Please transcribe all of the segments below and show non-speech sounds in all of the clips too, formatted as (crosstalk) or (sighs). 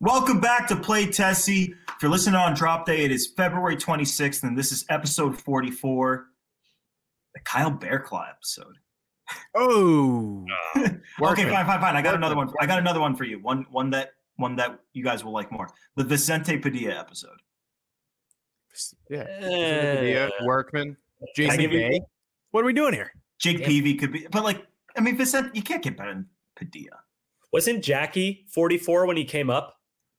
Welcome back to Play Tessie. If you're listening on drop day, it is February 26th, and this is episode 44, the Kyle Bearclaw episode. Oh, (laughs) okay, Working. fine, fine, fine. I got Working. another one. I got another one for you. One, one that, one that you guys will like more. The Vicente Padilla episode. yeah. Eh, Padilla, Workman, Can I Jason give you- What are we doing here? Jake Yeah. Peavy could be, but like, I mean, Vicente, you can't get better than Padilla. Wasn't Jackie 44 when he came up?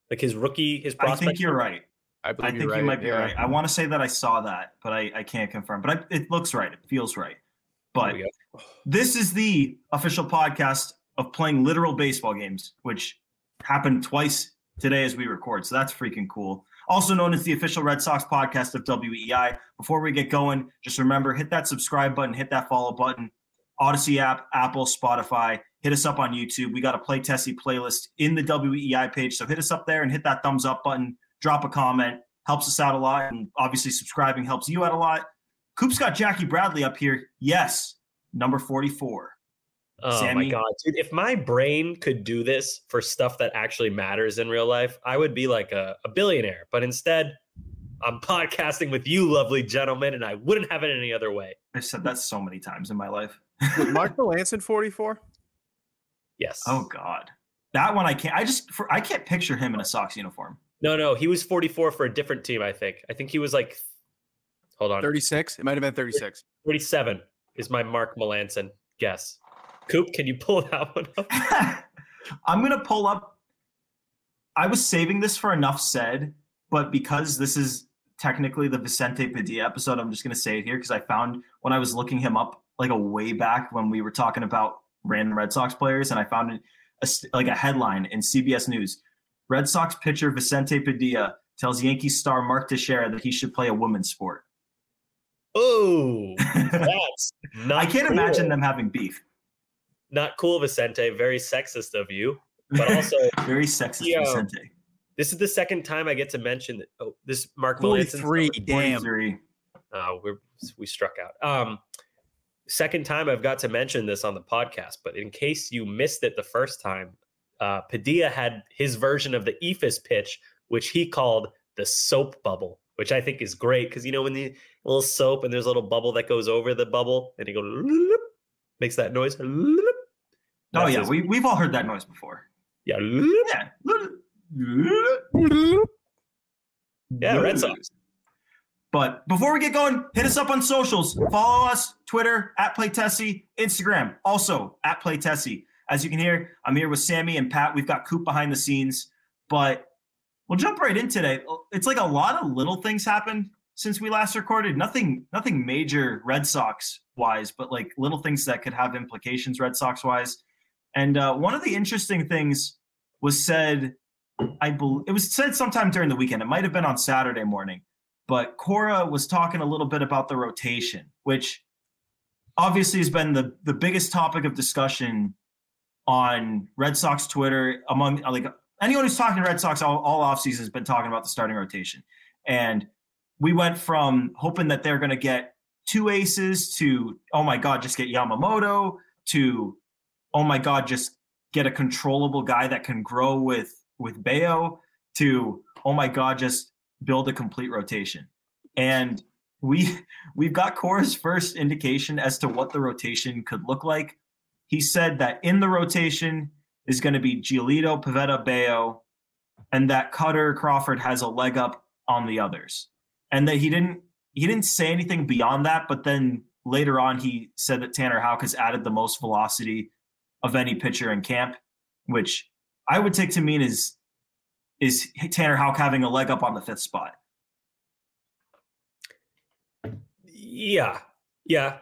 Like his rookie, his I think you're right. I I think you're right. you might be yeah. right. I want to say that I saw that, but I, I can't confirm. But I, it looks right. It feels right. But There we go. this is the official podcast of playing literal baseball games, which happened twice today as we record. So that's freaking cool. Also known as the official Red Sox podcast of WEEI. Before we get going, just remember hit that subscribe button, hit that follow button. Audacy app, Apple, Spotify. Hit us up on YouTube. We got a Play Tessie playlist in the WEEI page. So hit us up there and hit that thumbs up button. Drop a comment. Helps us out a lot. And obviously, subscribing helps you out a lot. Coop's got Jackie Bradley up here. Yes, number 44. Oh Sammy? my god, dude! If my brain could do this for stuff that actually matters in real life, I would be like a, a billionaire. But instead, I'm podcasting with you, lovely gentlemen, and I wouldn't have it any other way. I've said that so many times in my life. Was Mark Melancon 44? Yes. Oh God, that one I can't. I just for, I can't picture him in a Sox uniform. no, no, he was 44 for a different team. I think. I think he was like, hold on, 36? It might have been 36. 47 is my Mark Melancon guess. Coop, can you pull that one up? (laughs) I'm gonna pull up. I was saving this for enough said, but because this is technically the Vicente Padilla episode, I'm just gonna say it here because I found when I was looking him up like a way back when we were talking about random Red Sox players, and I found it a, like a headline in CBS News: Red Sox pitcher Vicente Padilla tells Yankees star Mark Teixeira that he should play a women's sport. Oh, (laughs) that's not I can't cool. imagine them having beef. Not cool, Vicente. Very sexist of you. But (laughs) also, Very sexist, Yeah. Vicente. this is the second time I get to mention that. Oh, this Mark Melancon. Three, Damn. 43. Uh, we're we struck out. Um, second time I've got to mention this on the podcast, but in case you missed it the first time, uh, Padilla had his version of the Eephus pitch, which he called the soap bubble, which I think is great because you know when the little soap and there's a little bubble that goes over the bubble and he goes (laughs) makes that noise. (laughs) Oh yeah, his- we we've all heard that noise before. yeah, Yeah. (laughs) yeah, Red Sox. But before we get going, hit us up on socials. Follow us, Twitter, at PlayTessie, Instagram, also at PlayTessie. As you can hear, I'm here with Sammy and Pat. We've got Coop behind the scenes, but we'll jump right in today. It's like a lot of little things happened since we last recorded. Nothing, nothing major Red Sox wise, but like little things that could have implications Red Sox wise. And uh, one of the interesting things was said. I believe it was said sometime during the weekend. It might have been on Saturday morning but Cora was talking a little bit about the rotation, which obviously has been the the biggest topic of discussion on Red Sox Twitter among like anyone who's talking Red Sox all, all offseason has been talking about the starting rotation. And we went from hoping that they're going to get two aces to oh my god, just get Yamamoto to oh my god, just get a controllable guy that can grow with with Bello to oh my god, just build a complete rotation. And we (laughs) we've got Cora's first indication as to what the rotation could look like. He said that in the rotation is going to be Giolito, Pivetta, Bello, and that Kutter Crawford has a leg up on the others. And that he didn't he didn't say anything beyond that, but then later on he said that Tanner Houck has added the most velocity of any pitcher in camp, which I would take to mean is is Tanner Houck having a leg up on the fifth spot. Yeah, yeah,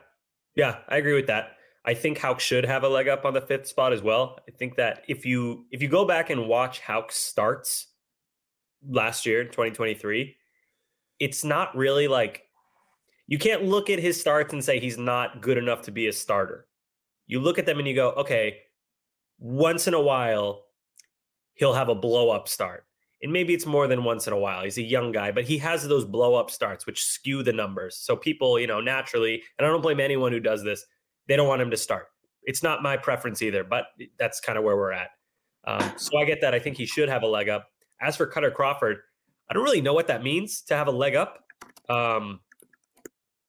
yeah. I agree with that. I think Houck should have a leg up on the fifth spot as well. I think that if you if you go back and watch Houck starts last year, 2023, it's not really like you can't look at his starts and say he's not good enough to be a starter. You look at them and you go, okay, once in a while he'll have a blow up start. And maybe it's more than once in a while. He's a young guy, but he has those blow up starts which skew the numbers. So people, you know, naturally, and I don't blame anyone who does this, they don't want him to start. It's not my preference either, but that's kind of where we're at. Um, so I get that. I think he should have a leg up. As for Kutter Crawford, I don't really know what that means to have a leg up. Um,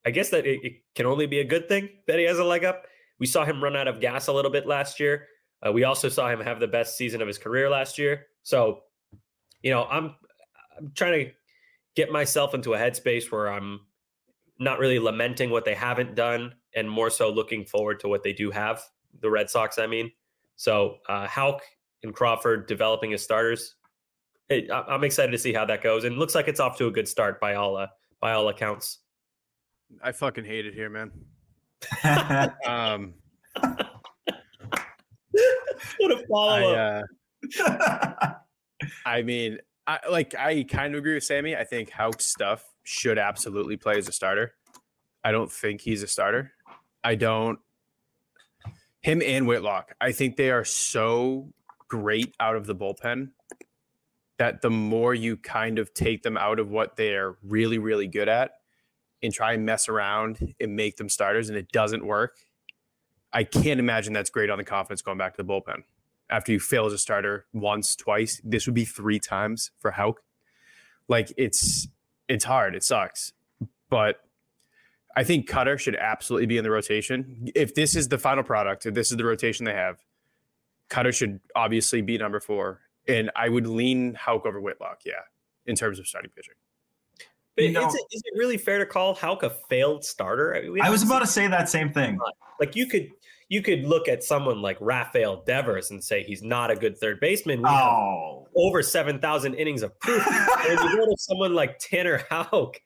I guess that it, it can only be a good thing that he has a leg up. We saw him run out of gas a little bit last year. Uh, we also saw him have the best season of his career last year. So, you know, I'm I'm trying to get myself into a headspace where I'm not really lamenting what they haven't done and more so looking forward to what they do have. The Red Sox, I mean. So, uh, Houck and Crawford developing as starters. It, I'm excited to see how that goes, and looks like it's off to a good start by all uh, by all accounts. I fucking hate it here, man. (laughs) um, (laughs) what a follow I, uh, I mean, I like I kind of agree with Sammy. I think Houck's stuff should absolutely play as a starter. I don't think he's a starter. I don't him and Whitlock. I think they are so great out of the bullpen that the more you kind of take them out of what they're really, really good at and try and mess around and make them starters and it doesn't work, I can't imagine that's great on the confidence going back to the bullpen after you fail as a starter once, twice. This would be three times for Houck. Like it's it's hard. It sucks. But I think Kutter should absolutely be in the rotation. If this is the final product, if this is the rotation they have, Kutter should obviously be number four. And I would lean Houck over Whitlock, yeah, in terms of starting pitching. But You know- is, it, is it really fair to call Houck a failed starter? I, mean, I was about to say that same thing. like you could you could look at someone like Rafael Devers and say he's not a good third baseman. We have Oh. over seven thousand innings of proof. (laughs) and you go to someone like Tanner Houck,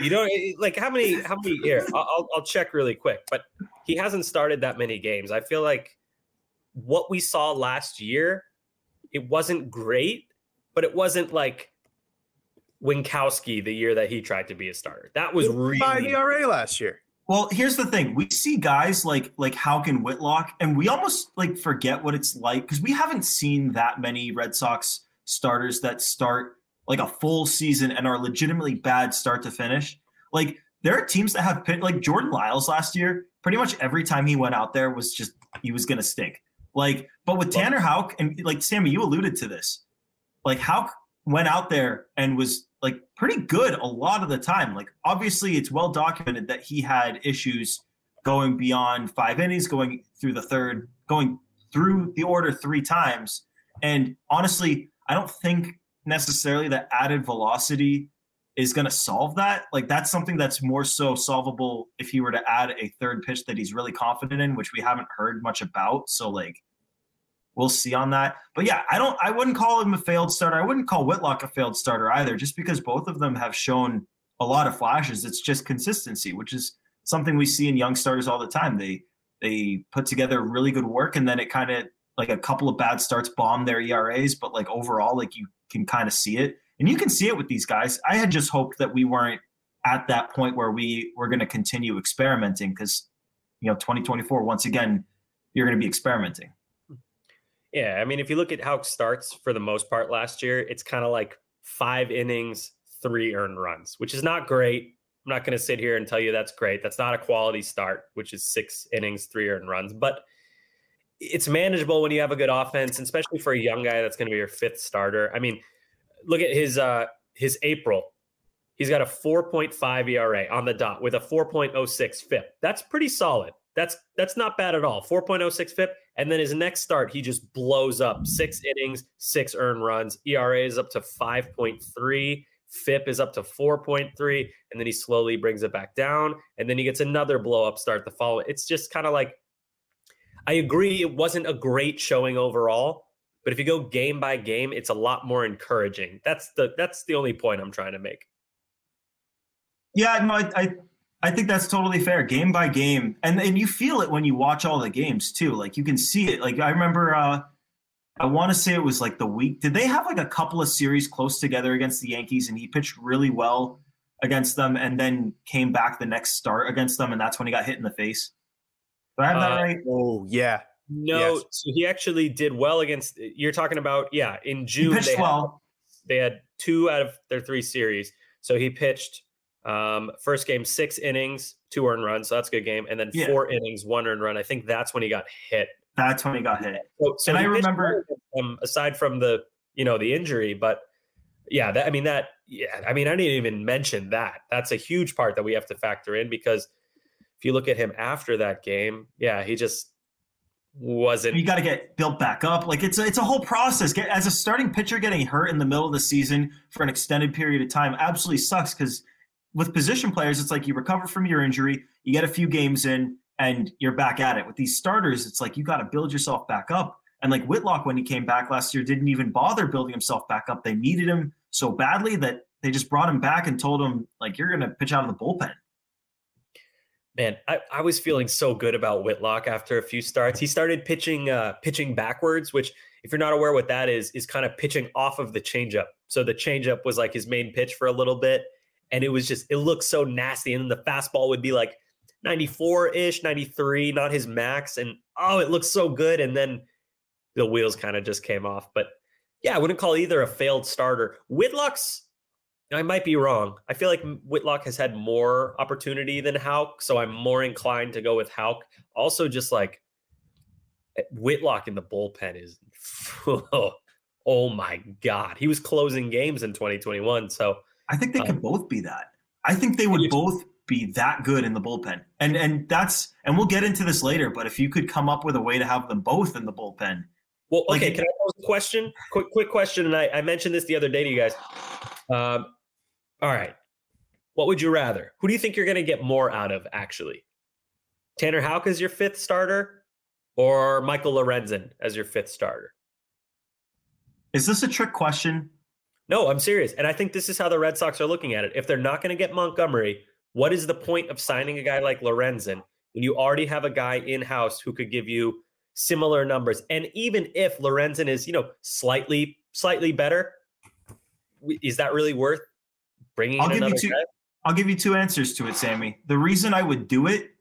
you don't eh, eh, like how many how many here? I'll, I'll- check really quick, but he hasn't started that many games. I feel like what we saw last year, it wasn't great, but it wasn't like Winckowski the year that he tried to be a starter. That was Five really ERA last year. Well, here's the thing: we see guys like like Houck and Whitlock, and we almost like forget what it's like because we haven't seen that many Red Sox starters that start like a full season and are legitimately bad start to finish. Like there are teams that have pit like Jordan Lyles last year. Pretty much every time he went out there was just he was gonna stink. Like, but with Tanner Houck and like Sammy, you alluded to this. Like Houck went out there and was like pretty good a lot of the time. Like obviously it's well documented that he had issues going beyond five innings, going through the third, going through the order three times. And honestly, I don't think necessarily that added velocity is going to solve that. Like that's something that's more so solvable if he were to add a third pitch that he's really confident in, which we haven't heard much about. So like we'll see on that. But yeah, I don't I wouldn't call him a failed starter. I wouldn't call Whitlock a failed starter either, just because both of them have shown a lot of flashes. It's just consistency, which is something we see in young starters all the time. They they put together really good work and then it kind of like a couple of bad starts bomb their ERAs, but like overall, like you can kind of see it. And you can see it with these guys. I had just hoped that we weren't at that point where we were going to continue experimenting because you know 2024 once again you're going to be experimenting. Yeah, I mean, if you look at how it starts for the most part last year, it's kind of like five innings, three earned runs, which is not great. I'm not going to sit here and tell you that's great. That's not a quality start, which is six innings, three earned runs, but it's manageable when you have a good offense, especially for a young guy that's going to be your fifth starter. I mean, look at his uh his April. He's got a 4.5 ERA on the dot with a 4.06 FIP. That's pretty solid. That's that's not bad at all. 4.06 FIP. And then his next start, he just blows up six innings, six earned runs. ERA is up to 5.3. FIP is up to 4.3. And then he slowly brings it back down. And then he gets another blow up start the following. It's just kind of like, I agree, it wasn't a great showing overall. But if you go game by game, it's a lot more encouraging. That's the that's the only point I'm trying to make. Yeah, no, I, I I think that's totally fair. Game by game, and and you feel it when you watch all the games too. Like you can see it. Like I remember, uh, I want to say it was like the week. Did they have like a couple of series close together against the Yankees, and he pitched really well against them, and then came back the next start against them, and that's when he got hit in the face. Do I have that Uh, right? Oh yeah, No, Yes. so he actually did well against. You're talking about yeah. In He June, pitched they had, well. they had two out of their three series. So he pitched um, first game six innings, two earned runs. So that's a good game, and then Yeah. four innings, one earned run. I think that's when he got hit. That's when he got hit. So, so And I remember- aside from the you know, the injury. But yeah, that, I mean, that, yeah, I mean, I didn't even mention that. That's a huge part that we have to factor in because if you look at him after that game, yeah, he just wasn't. You got to get built back up. Like it's a, it's a whole process. Get, as a starting pitcher, getting hurt in the middle of the season for an extended period of time absolutely sucks because with position players, it's like you recover from your injury, you get a few games in, and you're back at it. With these starters, it's like you got to build yourself back up. And like Whitlock, when he came back last year, didn't even bother building himself back up. They needed him so badly that they just brought him back and told him, like, you're going to pitch out of the bullpen. Man, I, I was feeling so good about Whitlock after a few starts. He started pitching uh, pitching backwards, which, if you're not aware what that is, is kind of pitching off of the changeup. So the changeup was like his main pitch for a little bit, and it was just it looked so nasty. And then the fastball would be like 94 ish, 93, not his max, and oh, it looks so good. And then the wheels kind of just came off. But yeah, I wouldn't call either a failed starter. Whitlock's I might be wrong. I feel like Whitlock has had more opportunity than Houck, so I'm more inclined to go with Houck. Also, just like eh, Whitlock in the bullpen is, (laughs) oh, my god, he was closing games in 2021. So I think they um, could both be that. I think they would both be that good in the bullpen, and and that's and we'll get into this later. But if you could come up with a way to have them both in the bullpen, well, okay. Like, can I pose a question? Quick, quick question. And I, I mentioned this the other day to you guys. Um, all right. What would you rather? Who do you think you're going to get more out of, actually? Tanner Houck as your fifth starter or Michael Lorenzen as your fifth starter? Is this a trick question? No, I'm serious. And I think this is how the Red Sox are looking at it. If they're not going to get Montgomery, what is the point of signing a guy like Lorenzen when you already have a guy in house who could give you similar numbers? And even if Lorenzen is, you know, slightly, slightly better, is that really worth bringing I'll give you two, guy? I'll give you two answers to it, Sammy. The reason I would do it,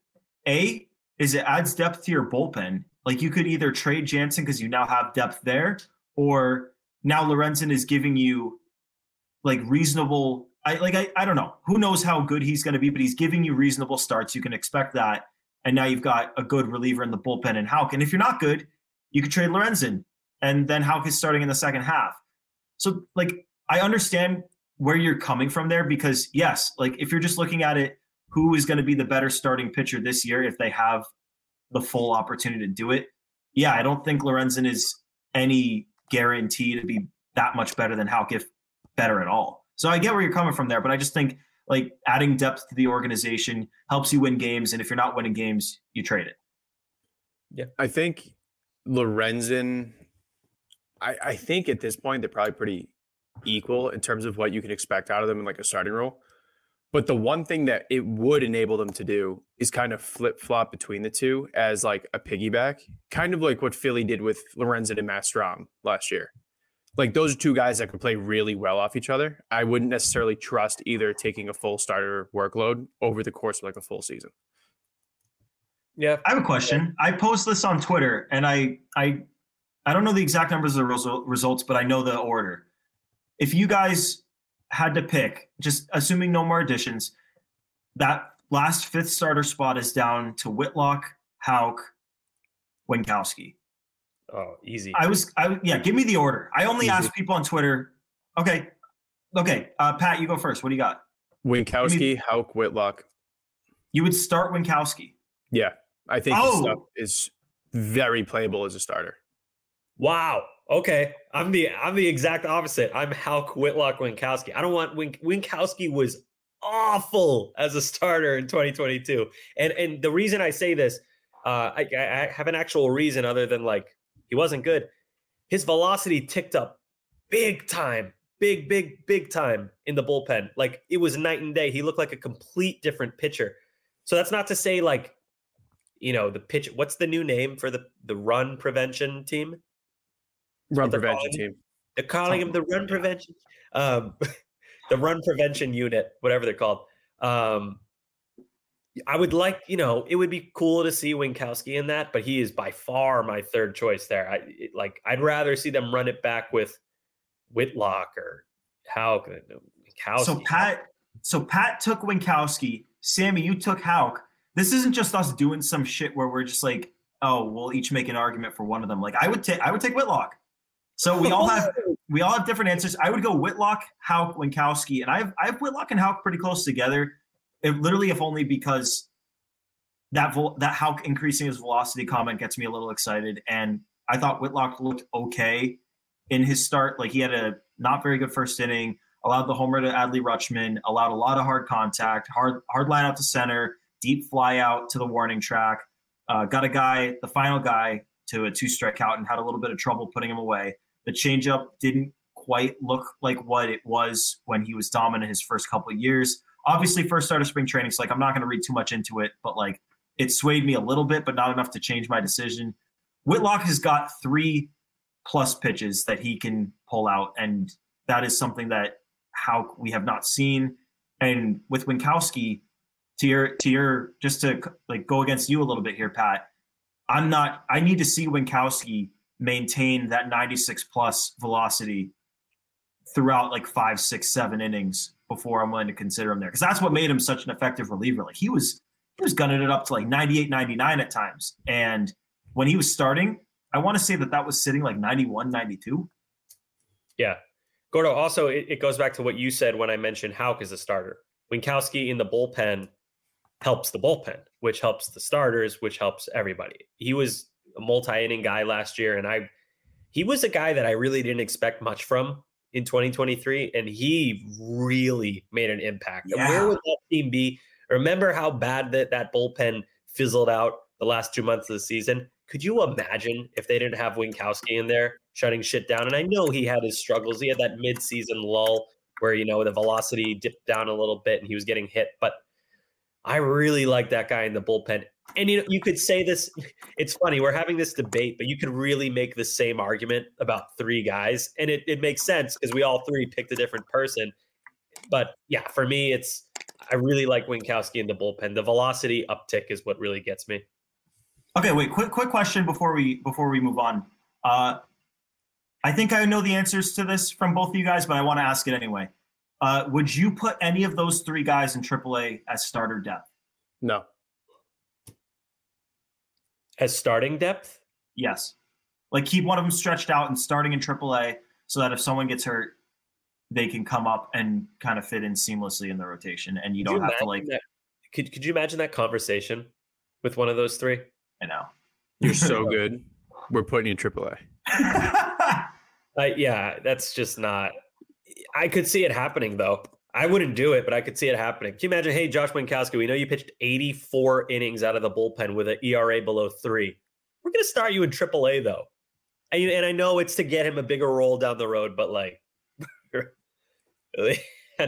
A, is it adds depth to your bullpen. Like you could either trade Jansen because you now have depth there, or now Lorenzen is giving you like reasonable. I like I, I don't know. Who knows how good he's going to be, but he's giving you reasonable starts. You can expect that. And now you've got a good reliever in the bullpen and Houck. And if you're not good, you could trade Lorenzen. And then Houck is starting in the second half. So like I understand where you're coming from there because yes, like if you're just looking at it, who is going to be the better starting pitcher this year if they have the full opportunity to do it? Yeah, I don't think Lorenzen is any guarantee to be that much better than Houck, if better at all. So I get where you're coming from there, but I just think like adding depth to the organization helps you win games, and if you're not winning games, you trade it. Yeah, I think Lorenzen. I, I think at this point they're probably pretty equal in terms of what you can expect out of them in like a starting role. But the one thing that it would enable them to do is kind of flip flop between the two as like a piggyback, kind of like what Philly did with Lorenzen and Matt Strahm last year. Like those are two guys that could play really well off each other. I wouldn't necessarily trust either taking a full starter workload over the course of like a full season. Yeah, I have a question. I post this on Twitter, and I I I don't know the exact numbers of the results, but I know the order if you guys had to pick, just assuming no more additions, that last fifth starter spot is down to Whitlock, Houck, Winckowski. Oh, easy. I was, I yeah. Give me the order. I only easy. ask people on Twitter. Okay, okay. Uh, Pat, you go first. What do you got? Winckowski, me, Houck, Whitlock. You would start Winckowski. Yeah, I think oh. stuff is very playable as a starter. Wow. Okay, I'm the I'm the exact opposite. I'm Houck Whitlock Winckowski. I don't want Wink, Winckowski was awful as a starter in 2022, and and the reason I say this, uh, I, I have an actual reason other than like he wasn't good. His velocity ticked up big time, big big big time in the bullpen. Like it was night and day. He looked like a complete different pitcher. So that's not to say like, you know, the pitch. What's the new name for the the run prevention team? Run prevention team. They're calling him the run prevention, um, (laughs) the run prevention unit, whatever they're called. Um, I would like, you know, it would be cool to see Winckowski in that, but he is by far my third choice there. I it, like, I'd rather see them run it back with Whitlock or how Winckowski. So Pat, so Pat took Winckowski. Sammy, you took Houck. This isn't just us doing some shit where we're just like, oh, we'll each make an argument for one of them. Like I would take, I would take Whitlock. So we all have we all have different answers. I would go Whitlock, Houck, Winckowski, and I have I have Whitlock and Houck pretty close together. It literally, if only because that vo- that Houck increasing his velocity comment gets me a little excited. And I thought Whitlock looked okay in his start. Like he had a not very good first inning, allowed the homer to Adley Rutschman, allowed a lot of hard contact, hard hard line out to center, deep fly out to the warning track. Uh, got a guy, the final guy, to a two strike out and had a little bit of trouble putting him away. The changeup didn't quite look like what it was when he was dominant his first couple years. Obviously, first start of spring training, so like I'm not going to read too much into it, but like it swayed me a little bit, but not enough to change my decision. Whitlock has got three plus pitches that he can pull out, and that is something that how we have not seen. And with Winckowski, to your to your just to like go against you a little bit here, Pat. I'm not. I need to see Winckowski maintain that 96 plus velocity throughout like five, six, seven innings before I'm willing to consider him there because that's what made him such an effective reliever. Like he was he was gunning it up to like 98, 99 at times. And when he was starting, I want to say that that was sitting like 91, 92. Yeah. Gordo, also, it, it goes back to what you said when I mentioned Houck as a starter. Winckowski in the bullpen helps the bullpen, which helps the starters, which helps everybody. He was a multi-inning guy last year, and I he was a guy that I really didn't expect much from in 2023, and he really made an impact. Yeah. Where would that team be? Remember how bad that that bullpen fizzled out the last two months of the season? Could you imagine if they didn't have Winckowski in there shutting shit down? And I know he had his struggles. He had that mid-season lull where you know the velocity dipped down a little bit and he was getting hit, but I really like that guy in the bullpen. And you know, you could say this. It's funny we're having this debate, but you could really make the same argument about three guys, and it, it makes sense because we all three picked a different person. But yeah, for me, it's I really like Winckowski in the bullpen. The velocity uptick is what really gets me. Okay, wait. Quick, quick question before we before we move on. Uh, I think I know the answers to this from both of you guys, but I want to ask it anyway. Uh, would you put any of those three guys in AAA as starter depth? No. As starting depth? Yes. Like keep one of them stretched out and starting in AAA so that if someone gets hurt, they can come up and kind of fit in seamlessly in the rotation, and you could don't you have to like. That, could Could you imagine that conversation with one of those three? I know. You're so (laughs) good. We're putting you in AAA. uh, (laughs) yeah, that's just not. I could see it happening though. I wouldn't do it, but I could see it happening. Can you imagine? Hey, Josh Winckowski, we know you pitched 84 innings out of the bullpen with an ERA below three. We're going to start you in AAA though, and, and I know it's to get him a bigger role down the road, but like, (laughs)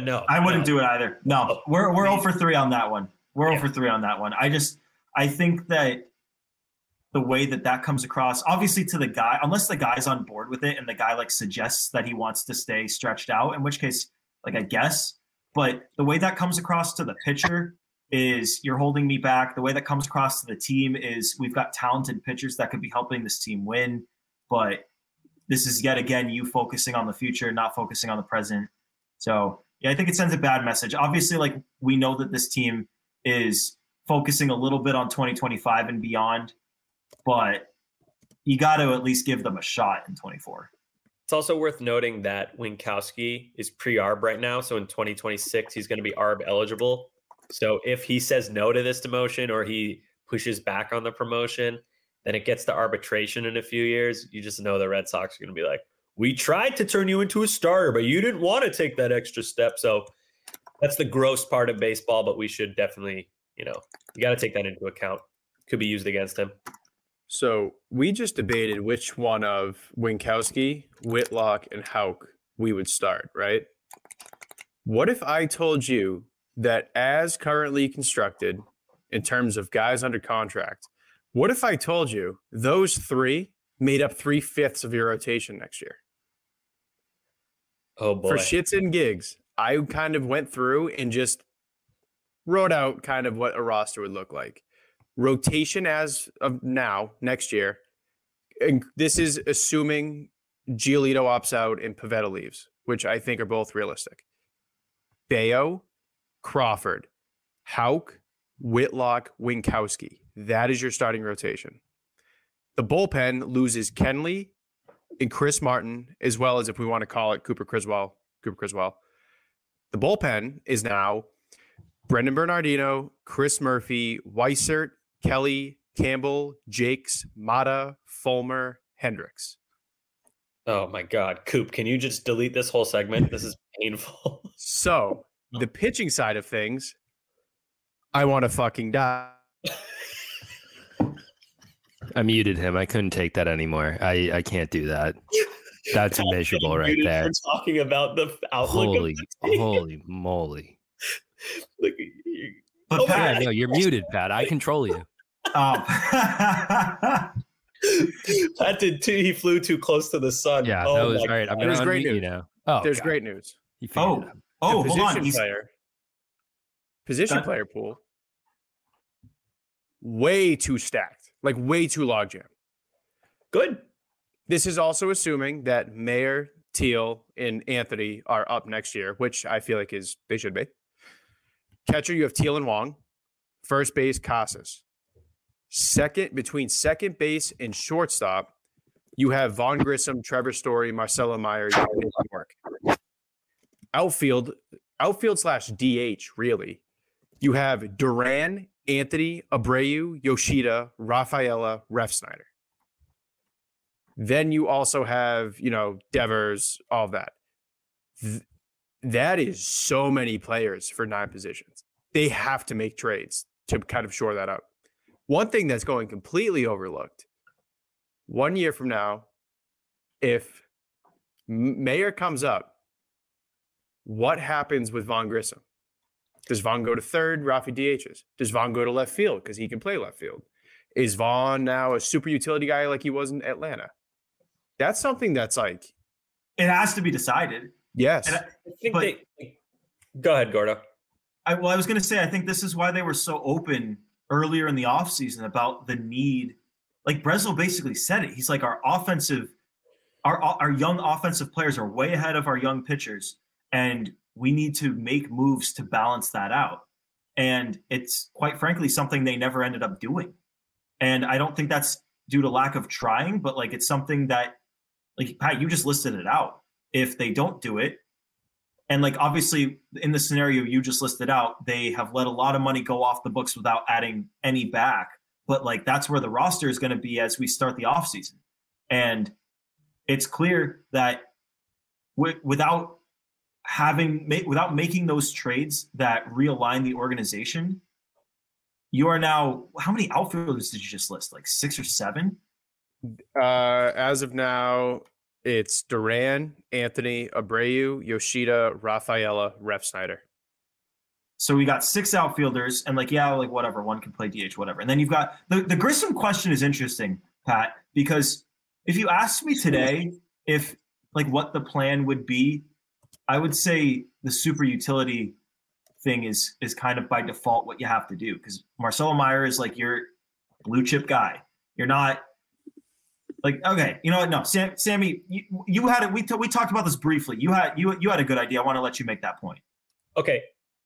no, I wouldn't no. do it either. No, oh. we're we're 0 for three on that one. We're oh yeah. 0 for three on that one. I just I think that the way that that comes across obviously to the guy unless the guy's on board with it and the guy like suggests that he wants to stay stretched out in which case like i guess but the way that comes across to the pitcher is you're holding me back. The way that comes across to the team is we've got talented pitchers that could be helping this team win. But this is yet again you focusing on the future not focusing on the present. So yeah i think it sends a bad message. Obviously like we know that this team is focusing a little bit on 2025 and beyond but you got to at least give them a shot in 24. It's also worth noting that Winckowski is pre-ARB right now, so in 2026 he's going to be ARB eligible. So if he says no to this demotion or he pushes back on the promotion, then it gets to arbitration in a few years. You just know the Red Sox are going to be like, "We tried to turn you into a starter, but you didn't want to take that extra step." So that's the gross part of baseball, but we should definitely, you know, you got to take that into account. Could be used against him. So we just debated which one of Winckowski, Whitlock, and Houck we would start, right? What if I told you that as currently constructed, in terms of guys under contract, what if I told you those three made up three fifths of your rotation next year? Oh boy. For shits and gigs, I kind of went through and just wrote out kind of what a roster would look like rotation as of now next year. And this is assuming Giolito opts out and Pivetta leaves, which I think are both realistic. Bello, Crawford, Houck, Whitlock, Winckowski. That is your starting rotation. The bullpen loses Kenley and Chris Martin, as well as if we want to call it Cooper Criswell, Cooper Criswell. The bullpen is now Brennan Bernardino, Chris Murphy, Weissert, Kelly, Campbell, Jacques, Mata, Fulmer, Hendriks. Oh my God, Coop, can you just delete this whole segment? This is painful. (laughs) So the pitching side of things, I want to fucking die. I muted him. I couldn't take that anymore. I, I can't do that. (laughs) That's miserable right there. for Talking about the outlook. Holy, of the team. holy moly. (laughs) Look, you- But Oh, Yeah, Pat, no, you're muted, Pat. I control you. Um, (laughs) that did too. He flew too close to the sun. Yeah, Oh that was right. I'm God. going to great unmute you news. now. Oh, There's God. great news. You oh, it oh, the hold on. position He's, player, position That- player pool, way too stacked, like way too logjam. Good. This is also assuming that Mayer Teel, and Anthony are up next year, which I feel like is they should be. Catcher, you have Teel and Wong. First base, Casas. Second, between second base and shortstop, you have Vaughn Grissom, Trevor Story, Marcelo Mayer, Yorke. Outfield, outfield slash DH, really. You have Duran, Anthony, Abreu, Yoshida, Rafaela, Refsnyder. Then you also have, you know, Devers, all that. Th- that is so many players for nine positions. They have to make trades to kind of shore that up. One thing that's going completely overlooked one year from now, if M- Mayer comes up, what happens with Vaughn Grissom? Does Vaughn go to third? Rafi DHs. Does Vaughn go to left field because he can play left field? Is Vaughn now a super utility guy like he was in Atlanta? That's something that's like, it has to be decided. yes. And I, I think But- they. Go ahead, Gordo. I, well, I was going to say, I think this is why they were so open earlier in the offseason about the need. Like Breslow basically said it. He's like, our offensive, our our young offensive players are way ahead of our young pitchers, and we need to make moves to balance that out. And it's quite frankly something they never ended up doing. And I don't think that's due to lack of trying, but like it's something that, like Pat, you just listed it out. If they don't do it, and like obviously in the scenario you just listed out, they have let a lot of money go off the books without adding any back. But like that's where the roster is going to be as we start the offseason. And it's clear that w- without having ma- without making those trades that realign the organization, you are now how many outfielders did you just list? Like six or seven? Uh, as of now, it's Duran, Anthony, Abreu, Yoshida, Rafaela, Refsnyder. So we got six outfielders, and like, yeah, like whatever, one can play DH, whatever. And then you've got the, the Grissom question is interesting, Pat, because if you asked me today if like what the plan would be, I would say the super utility thing is is kind of by default what you have to do because Marcelo Mayer is like your blue chip guy. You're not like okay, you know what? No, Sam, Sammy, you, you had it. We t- we talked about this briefly. You had you you had a good idea. I want to let you make that point. Okay,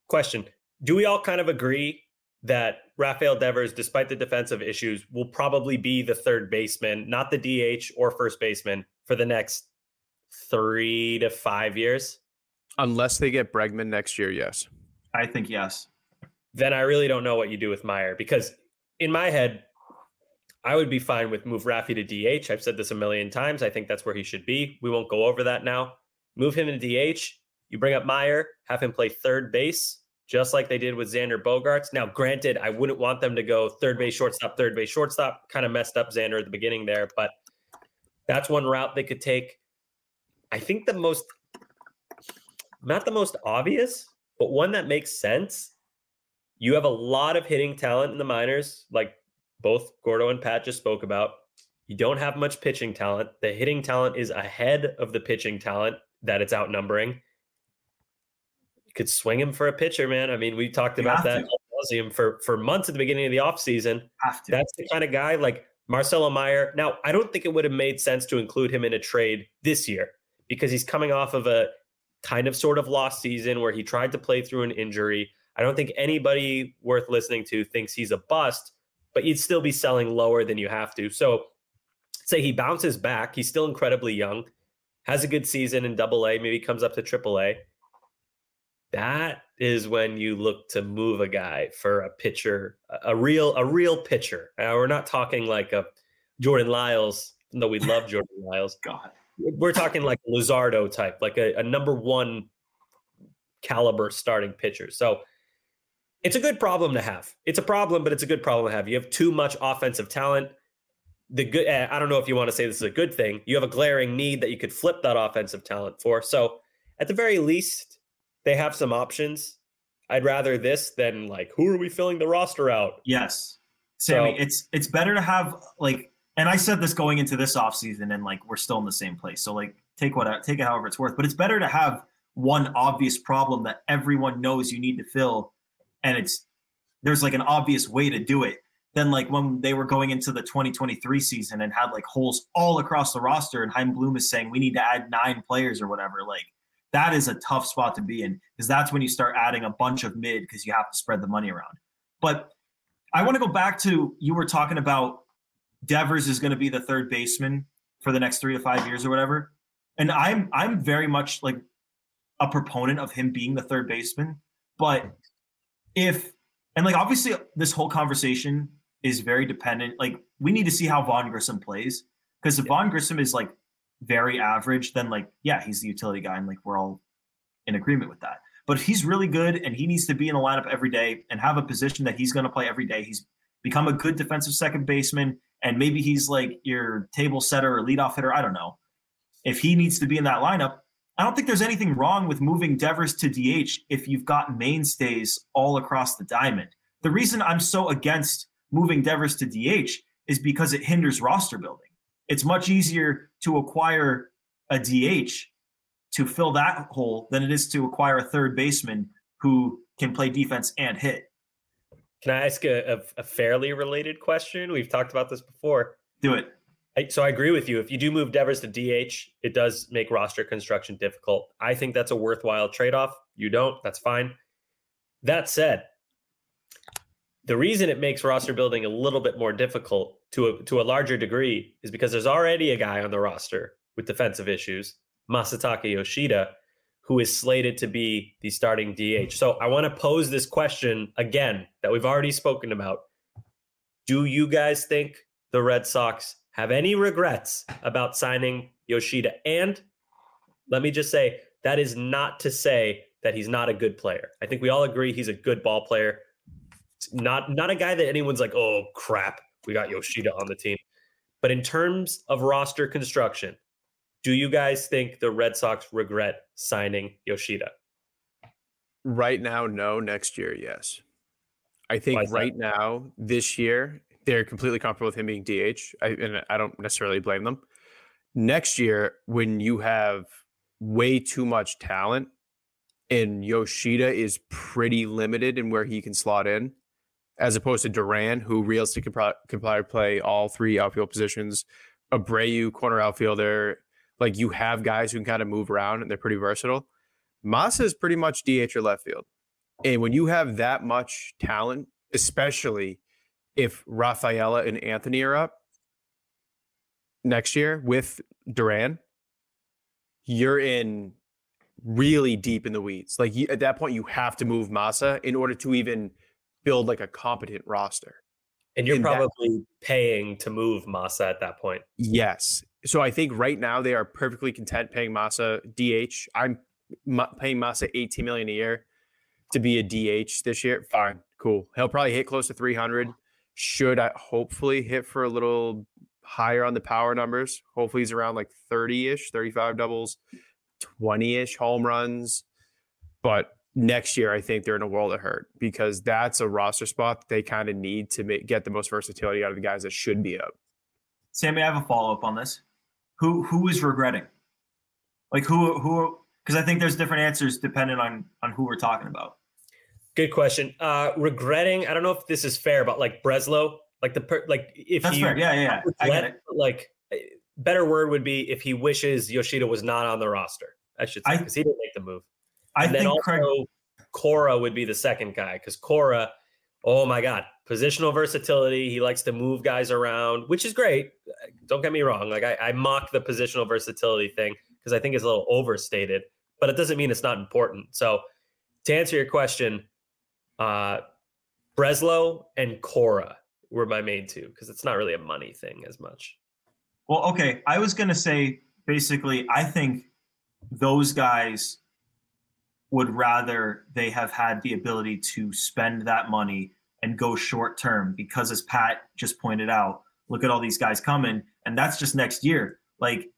question. Do we all kind of agree that Rafael Devers, despite the defensive issues, will probably be the third baseman, not the DH or first baseman, for the next three to five years? Unless they get Bregman next year, yes. I think yes. Then I really don't know what you do with Mayer because in my head, I would be fine with move Rafi to DH. I've said this a million times. I think that's where he should be. We won't go over that now. Move him to DH. You bring up Mayer, have him play third base, just like they did with Xander Bogaerts. Now, granted, I wouldn't want them to go third base, shortstop, third base, shortstop. Kind of messed up Xander at the beginning there, but that's one route they could take. I think the most, not the most obvious, but one that makes sense. You have a lot of hitting talent in the minors, like both Gordo and Pat just spoke about. You don't have much pitching talent. The hitting talent is ahead of the pitching talent that it's outnumbering. You could swing him for a pitcher, man. I mean, we talked You about that for for months at the beginning of the offseason. That's the kind of guy like Marcelo Mayer. Now, I don't think it would have made sense to include him in a trade this year because he's coming off of a kind of sort of lost season where he tried to play through an injury. I don't think anybody worth listening to thinks he's a bust, but you'd still be selling lower than you have to. So say he bounces back. He's still incredibly young, has a good season in double A, maybe comes up to triple A. That is when you look to move a guy for a pitcher, a real, a real pitcher. Uh, we're not talking like a Jordan Lyles, though we love Jordan (laughs) Lyles. God. We're talking like Luzardo type, like a, a number one caliber starting pitcher. So it's a good problem to have. It's a problem, but it's a good problem to have. You have too much offensive talent. The good, eh, I don't know if you want to say this is a good thing. You have a glaring need that you could flip that offensive talent for. So at the very least, they have some options. I'd rather this than like, who are we filling the roster out? Yes. Sammy, So- it's it's better to have like and I said this going into this offseason and like we're still in the same place. So like take what take it however it's worth. But it's better to have one obvious problem that everyone knows you need to fill and it's there's like an obvious way to do it than like when they were going into the 2023 season and had like holes all across the roster and Chaim Bloom is saying we need to add nine players or whatever. Like that is a tough spot to be in because that's when you start adding a bunch of mid because you have to spread the money around. But I want to go back to you were talking about Devers is going to be the third baseman for the next three to five years or whatever. And I'm I'm very much like a proponent of him being the third baseman. But if and like obviously this whole conversation is very dependent. Like we need to see how Vaughn Grissom plays. Because if Vaughn Grissom is like very average, then like, yeah, he's the utility guy, and like we're all in agreement with that. But if he's really good and he needs to be in the lineup every day and have a position that he's going to play every day, he's become a good defensive second baseman, and maybe he's like your table setter or leadoff hitter. I don't know. If he needs to be in that lineup, I don't think there's anything wrong with moving Devers to DH if you've got mainstays all across the diamond. The reason I'm so against moving Devers to DH is because it hinders roster building. It's much easier to acquire a DH to fill that hole than it is to acquire a third baseman who can play defense and hit. Can I ask a, a, a fairly related question? We've talked about this before. Do it. So I agree with you. If you do move Devers to DH, it does make roster construction difficult. I think that's a worthwhile trade off. You don't, that's fine. That said, the reason it makes roster building a little bit more difficult to a, to a larger degree is because there's already a guy on the roster with defensive issues, Masataka Yoshida, who is slated to be the starting DH. So I want to pose this question again that we've already spoken about. Do you guys think the Red Sox have any regrets about signing Yoshida? And let me just say that is not to say that he's not a good player. I think we all agree he's a good ball player. It's not not a guy that anyone's like, "Oh crap, we got Yoshida on the team." But in terms of roster construction, do you guys think the Red Sox regret signing Yoshida? Right now, no. Next year, yes. I think right now, this year, they're completely comfortable with him being DH. I, and I don't necessarily blame them. Next year, when you have way too much talent and Yoshida is pretty limited in where he can slot in, as opposed to Duran, who realistically can, pro- can play all three outfield positions, Abreu, corner outfielder. Like you have guys who can kind of move around and they're pretty versatile. Masa is pretty much DH or left field. And when you have that much talent, especially if Rafaela and Anthony are up next year with Duran, you're in really deep in the weeds. Like you, at that point, you have to move Masa in order to even build like a competent roster. And you're In that- probably paying to move Masa at that point. Yes. So I think right now they are perfectly content paying Masa DH. I'm ma- paying Masa 18 million a year to be a DH this year. Fine, cool. He'll probably hit close to 300. Should I hopefully hit for a little higher on the power numbers? Hopefully he's around like 30-ish, 35 doubles, 20-ish home runs. But next year I think they're in a world of hurt because that's a roster spot that they kind of need to make, get the most versatility out of the guys that should be up. Sammy, I have a follow up on this. Who who is regretting? Like who who? Because I think there's different answers depending on on who we're talking about. Good question. Uh regretting, I don't know if this is fair, but like Breslow, like the per, like if That's you. Yeah, yeah, yeah. I get it. like better word would be if he wishes Yoshida was not on the roster. I should say because he didn't make the move. I and then think also Craig. Cora would be the second guy because Cora, oh my god, positional versatility. He likes to move guys around, which is great. Don't get me wrong. Like I, I mock the positional versatility thing because I think it's a little overstated, but it doesn't mean it's not important. So to answer your question, uh, Breslow and Cora were my main two because it's not really a money thing as much. Well, okay. I was going to say basically, I think those guys would rather they have had the ability to spend that money and go short term because, as Pat just pointed out, look at all these guys coming, and that's just next year. Like,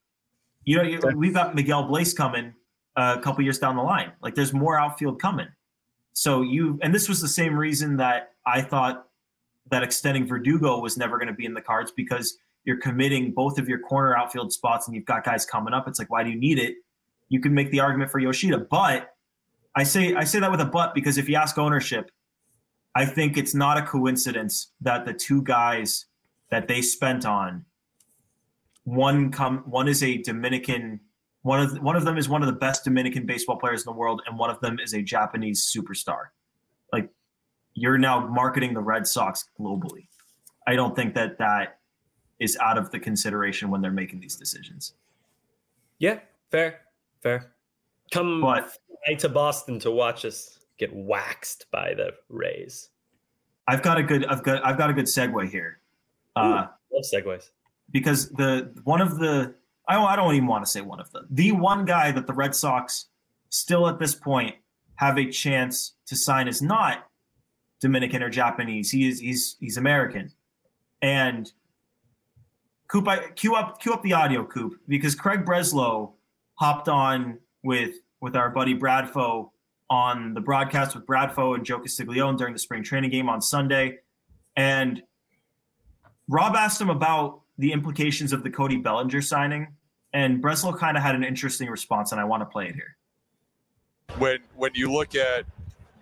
you know, we've got Miguel Bleis coming a couple years down the line. Like, there's more outfield coming. So you, and this was the same reason that I thought that extending Verdugo was never going to be in the cards because you're committing both of your corner outfield spots and you've got guys coming up. It's like, why do you need it? You can make the argument for Yoshida, but I say I say that with a but because if you ask ownership, I think it's not a coincidence that the two guys that they spent on one come one is a Dominican one of one of them is one of the best Dominican baseball players in the world and one of them is a Japanese superstar. Like you're now marketing the Red Sox globally. I don't think that that is out of the consideration when they're making these decisions. Yeah, fair, fair. Come but, to Boston to watch us get waxed by the Rays. I've got a good, I've got, I've got a good segue here. Ooh, uh, love segues because the one of the I don't, I don't even want to say one of them. the one guy that the Red Sox still at this point have a chance to sign is not Dominican or Japanese. He is he's he's American. And Coop, I, cue up cue up the audio, Coop, because Craig Breslow hopped on with with our buddy Bradfo on the broadcast with Bradfo and Joe Castiglione during the spring training game on Sunday. And Rob asked him about the implications of the Cody Bellinger signing, and Breslow kind of had an interesting response, and I want to play it here. When when you look at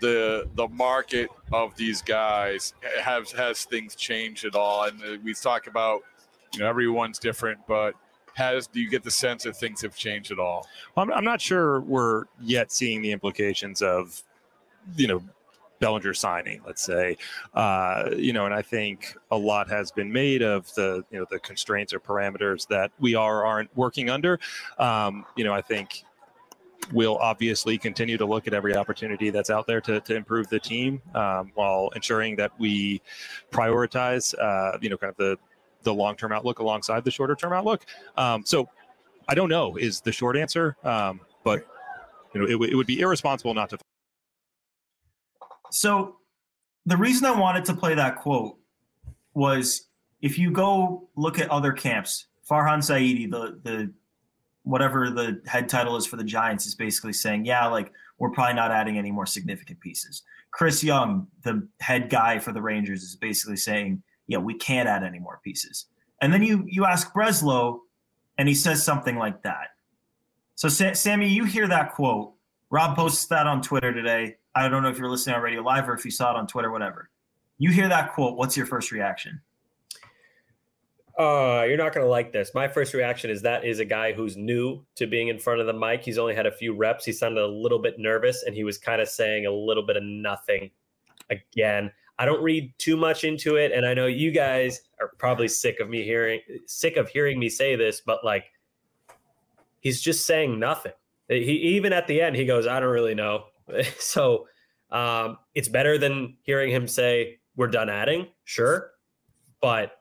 the the market of these guys has has things changed at all and uh, we talk about you know everyone's different but has do you get the sense that things have changed at all well, I'm, I'm not sure we're yet seeing the implications of you know Bellinger signing, let's say, uh, you know, and I think a lot has been made of the you know the constraints or parameters that we are aren't working under. Um, you know, I think we'll obviously continue to look at every opportunity that's out there to, to improve the team um, while ensuring that we prioritize, uh, you know, kind of the, the long-term outlook alongside the shorter term outlook. Um, so I don't know is the short answer, um, but you know, it, it would be irresponsible not to. So the reason I wanted to play that quote was if you go look at other camps, Farhan Zaidi, the, the whatever the head title is for the Giants is basically saying, yeah, like we're probably not adding any more significant pieces. Chris Young, the head guy for the Rangers, is basically saying, yeah, we can't add any more pieces. And then you you ask Breslow, and he says something like that. So Sa- Sammy, you hear that quote. Rob posts that on Twitter today. I don't know if you're listening on Radio Live or if you saw it on Twitter, whatever. You hear that quote. What's your first reaction? Uh, you're not going to like this. My first reaction is that is a guy who's new to being in front of the mic. He's only had a few reps. He sounded a little bit nervous and he was kind of saying a little bit of nothing again. I don't read too much into it. And I know you guys are probably sick of me hearing, sick of hearing me say this, but like, he's just saying nothing. He, even at the end, he goes, I don't really know. (laughs) so um, it's better than hearing him say, we're done adding. Sure. But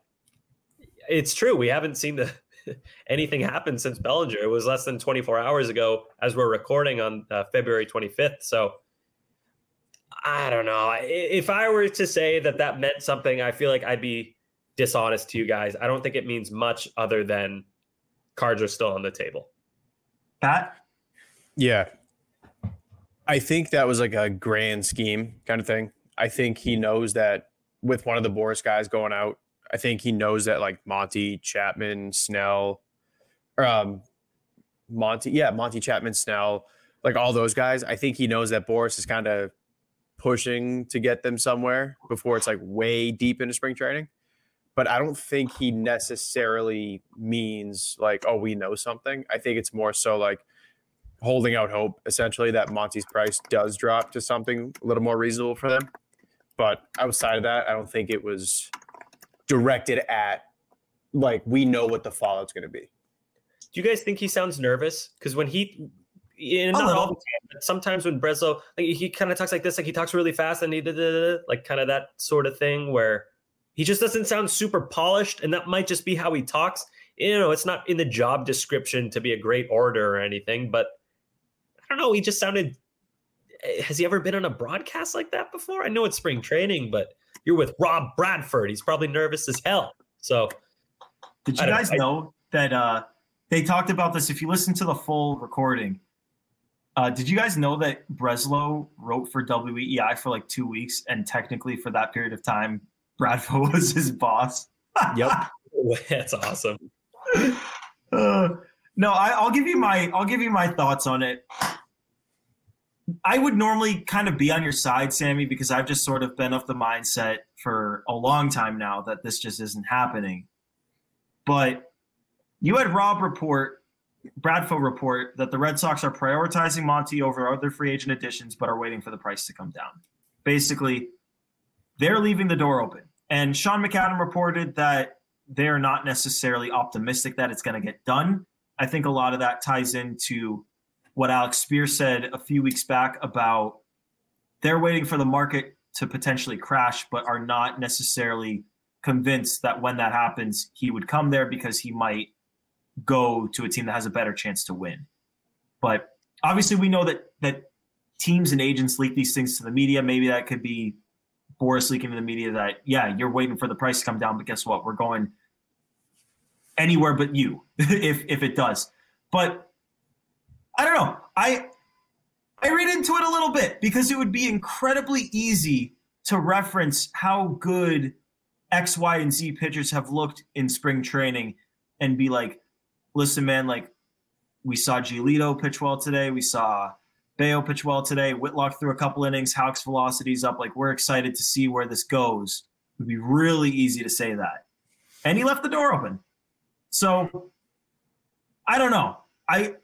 it's true. We haven't seen the (laughs) anything happen since Bellinger. It was less than 24 hours ago as we're recording on uh, February 25th. So I don't know. If I were to say that that meant something, I feel like I'd be dishonest to you guys. I don't think it means much other than cards are still on the table. Pat? Yeah. I think that was like a grand scheme kind of thing. I think he knows that with one of the Boras guys going out, I think he knows that like Monty Chapman, Snell, um, Monty, yeah, Monty Chapman, Snell, like all those guys. I think he knows that Boras is kind of pushing to get them somewhere before it's like way deep into spring training. But I don't think he necessarily means like, oh, we know something. I think it's more so like holding out hope, essentially, that Monty's price does drop to something a little more reasonable for them. But outside of that, I don't think it was directed at like we know what the fallout's going to be. Do you guys think he sounds nervous? Because when he, and A not all the time, but sometimes when Breslow, like, he kind of talks like this, like he talks really fast and he da, da, da, da, like kind of that sort of thing where he just doesn't sound super polished, and that might just be how he talks. You know, it's not in the job description to be a great orator or anything, but I don't know. He just sounded. eh, Has he ever been on a broadcast like that before? I know it's spring training, but you're with Rob Bradford. He's probably nervous as hell. So Did you guys know. Know that uh, they talked about this? If you listen to the full recording, uh, did you guys know that Breslow wrote for WEEI for like two weeks, and technically for that period of time, (laughs) Bradford was his boss? Yep. (laughs) (laughs) that's awesome. Uh, no, I, I'll give you my I'll give you my thoughts on it. I would normally kind of be on your side, Sammy, because I've just sort of been of the mindset for a long time now that this just isn't happening. But you had Rob report, Bradford report that the Red Sox are prioritizing Monty over other free agent additions, but are waiting for the price to come down. Basically, they're leaving the door open. And Sean McAdam reported that they're not necessarily optimistic that it's going to get done. I think a lot of that ties into what Alex Speier said a few weeks back about they're waiting for the market to potentially crash, but are not necessarily convinced that when that happens, he would come there because he might go to a team that has a better chance to win. But obviously, we know that that teams and agents leak these things to the media. Maybe that could be Boras leaking to the media that yeah, you're waiting for the price to come down, but guess what? We're going anywhere but you (laughs) if if it does. But I don't know. I I read into it a little bit because it would be incredibly easy to reference how good X, Y, and Z pitchers have looked in spring training and be like, listen, man, like we saw Giolito pitch well today. We saw Bello pitch well today. Whitlock threw a couple innings. Houck's velocity's up. Like we're excited to see where this goes. It would be really easy to say that. And he left the door open. So I don't know. I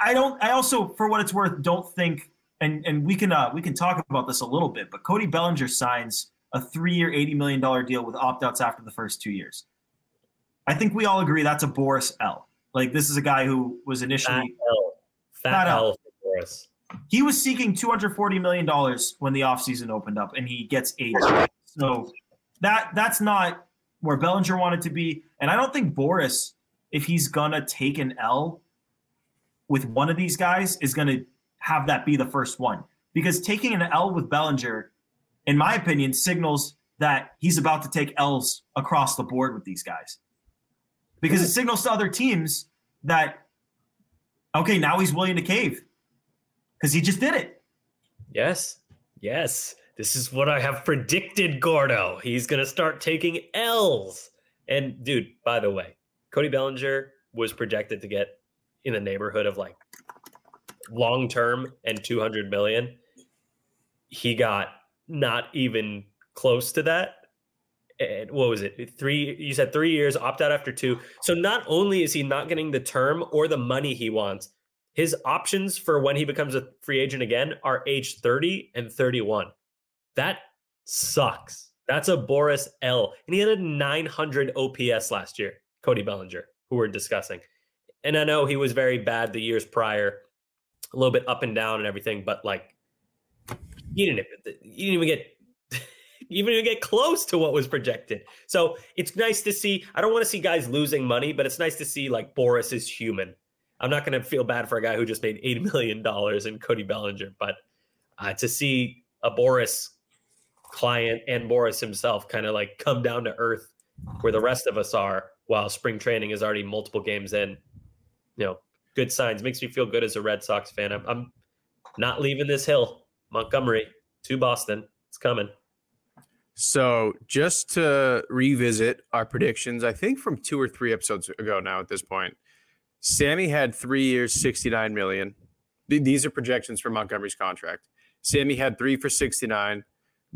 I don't I also for what it's worth don't think and and we can uh we can talk about this a little bit, but Cody Bellinger signs a 3-year 80 million dollar deal with opt-outs after the first 2 years. I think we all agree that's a Boras L. Like this is a guy who was Fat initially L. Fat, Fat L. L for us. he was seeking 240 million dollars when the offseason opened up and he gets 80 so that that's not where bellinger wanted to be and i don't think boras if he's gonna take an l with one of these guys is gonna have that be the first one because taking an l with bellinger in my opinion signals that he's about to take l's across the board with these guys because it signals to other teams that okay now he's willing to cave because he just did it. Yes. Yes. This is what I have predicted, Gordo. He's going to start taking L's. And dude, by the way, Cody Bellinger was projected to get in the neighborhood of like long term and 200 million. He got not even close to that. And what was it? Three, you said three years, opt out after two. So not only is he not getting the term or the money he wants, his options for when he becomes a free agent again are age 30 and 31. That sucks. That's a Boras L. And he had a 900 OPS last year, Cody Bellinger, who we're discussing. And I know he was very bad the years prior, a little bit up and down and everything, but like, you didn't, you didn't even get. (laughs) Didn't even get close to what was projected. So it's nice to see. I don't want to see guys losing money, but it's nice to see like Boras is human. I'm not going to feel bad for a guy who just made eight million dollars in Cody Bellinger, but uh, to see a Boras client and Boras himself kind of like come down to earth where the rest of us are while spring training is already multiple games in, you know, good signs. Makes me feel good as a Red Sox fan. I'm, I'm not leaving this hill. Montgomery to Boston. It's coming. So just to revisit our predictions, I think from two or three episodes ago now at this point, Sammy had three years, 69 million. These are projections for Montgomery's contract. Sammy had three for 69.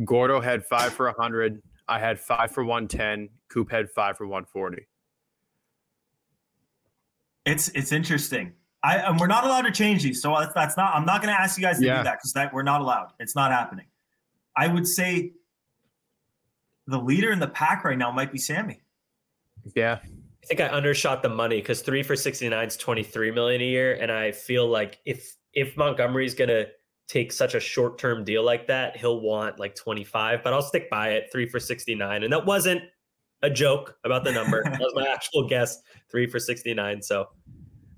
Gordo had five for 100. I had five for 110. Coop had five for 140. It's it's interesting. I and we're not allowed to change these, so that's, that's not. I'm not going to ask you guys to Yeah. do that because that we're not allowed. It's not happening. I would say the leader in the pack right now might be Sammy. Yeah. I think I undershot the money because three for 69 is 23 million a year. And I feel like if if Montgomery's gonna take such a short term deal like that, he'll want like 25, but I'll stick by it. Three for 69. And that wasn't a joke about the number. that was my (laughs) actual guess. Three for 69. So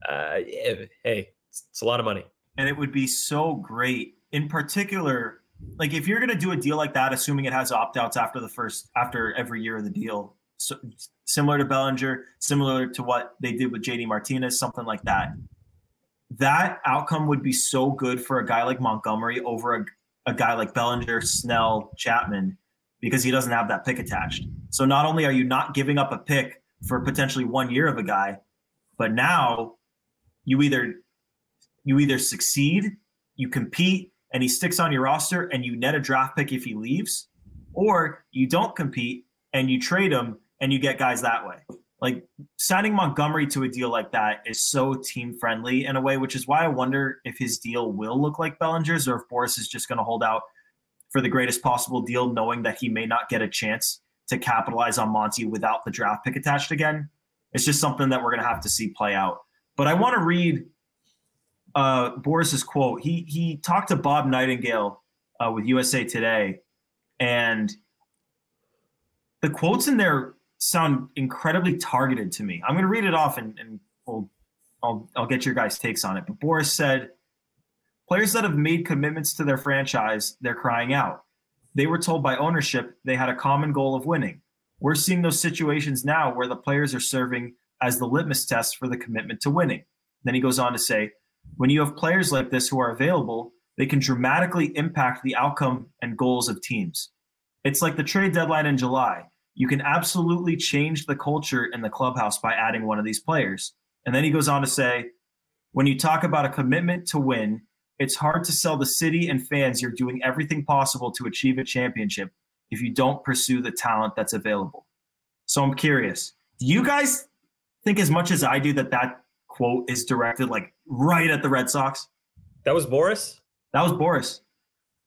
uh yeah, hey, it's, it's a lot of money. And it would be so great, in particular, like if you're going to do a deal like that, assuming it has opt outs after the first, after every year of the deal, so, similar to Bellinger, similar to what they did with JD Martinez, something like that. That outcome would be so good for a guy like Montgomery over a, a guy like Bellinger, Snell, Chapman, because he doesn't have that pick attached. So not only are you not giving up a pick for potentially one year of a guy, but now you either you either succeed, you compete, and he sticks on your roster, and you net a draft pick if he leaves, or you don't compete and you trade him and you get guys that way. Like signing Montgomery to a deal like that is so team friendly in a way, which is why I wonder if his deal will look like Bellinger's or if Boras is just going to hold out for the greatest possible deal, knowing that he may not get a chance to capitalize on Monty without the draft pick attached again. It's just something that we're going to have to see play out. But I want to read uh, Boras's quote. He he talked to Bob Nightingale uh, with USA Today, and the quotes in there sound incredibly targeted to me. I'm going to read it off and, and we'll, I'll, I'll get your guys' takes on it. But Boras said, players that have made commitments to their franchise, they're crying out. They were told by ownership they had a common goal of winning. We're seeing those situations now where the players are serving as the litmus test for the commitment to winning. Then he goes on to say, when you have players like this who are available, they can dramatically impact the outcome and goals of teams. It's like the trade deadline in July. You can absolutely change the culture in the clubhouse by adding one of these players. And then he goes on to say, when you talk about a commitment to win, it's hard to sell the city and fans you're doing everything possible to achieve a championship if you don't pursue the talent that's available. So I'm curious, do you guys think as much as I do that that quote is directed like right at the Red Sox? That was Boris? That was Boras.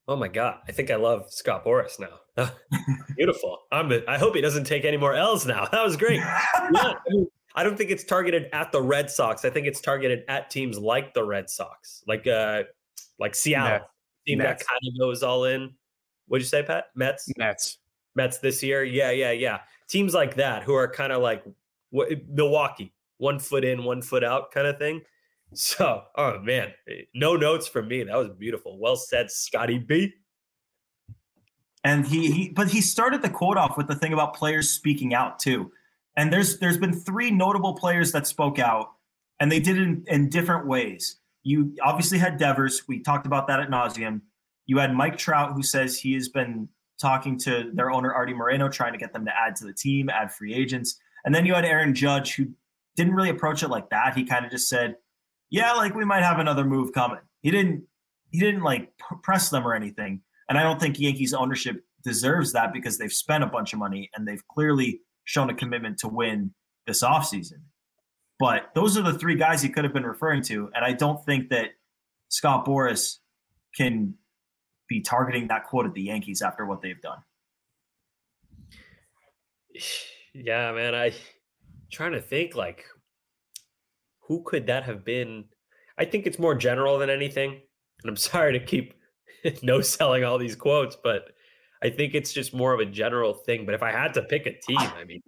Oh my god, I think I love Scott Boras now. (laughs) Beautiful. I'm. I hope he doesn't take any more L's now. (laughs) That was great. (laughs) yeah, I, don't think it's targeted at the Red Sox. I think it's targeted at teams like the Red Sox, like uh, like Seattle, Mets. team Mets. that kind of goes all in. What'd you say, Pat? Mets. Mets. Mets this year. Yeah, yeah, yeah. Teams like that who are kind of like what, Milwaukee, one foot in, one foot out kind of thing. So, oh man, eh, no notes from me. That was beautiful. Well said, Scotty B. And he, he, but he started the quote off with the thing about players speaking out too. And there's there's been three notable players that spoke out, and they did it in, in different ways. You obviously had Devers. We talked about that at nauseum. You had Mike Trout, who says he has been talking to their owner Arte Moreno, trying to get them to add to the team, add free agents. And then you had Aaron Judge, who didn't really approach it like that. He kind of just said, yeah, like we might have another move coming. He didn't he didn't like press them or anything. And I don't think Yankees ownership deserves that because they've spent a bunch of money and they've clearly shown a commitment to win this offseason. But those are the three guys he could have been referring to. And I don't think that Scott Boras can be targeting that quote at the Yankees after what they've done. (sighs) Yeah, man. I trying to think like who could that have been? I think it's more general than anything. And I'm (laughs) sorry to keep (laughs) no selling all these quotes, but I think it's just more of a general thing. But if I had to pick a team, I mean,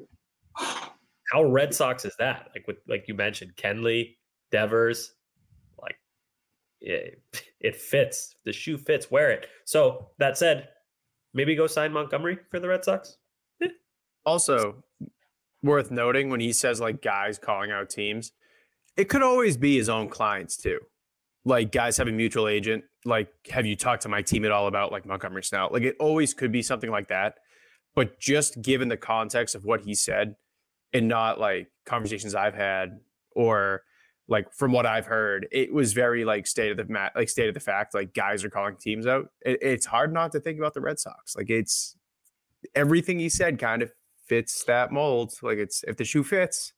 how Red Sox is that? Like with like you mentioned, Kenley, Devers, like it, (laughs) it fits. The shoe fits. Wear it. So that said, maybe go sign Montgomery for the Red Sox. Eh. Also, worth noting when he says like guys calling out teams, it could always be his own clients too. Like guys have a mutual agent. Like, have you talked to my team at all about like Montgomery Snell? Like, it always could be something like that. But just given the context of what he said, and not like conversations I've had or like from what I've heard, it was very like state of the mat, like state of the fact. Like guys are calling teams out. It, it's hard not to think about the Red Sox. Like it's everything he said kind of fits that mold. Like it's if the shoe fits,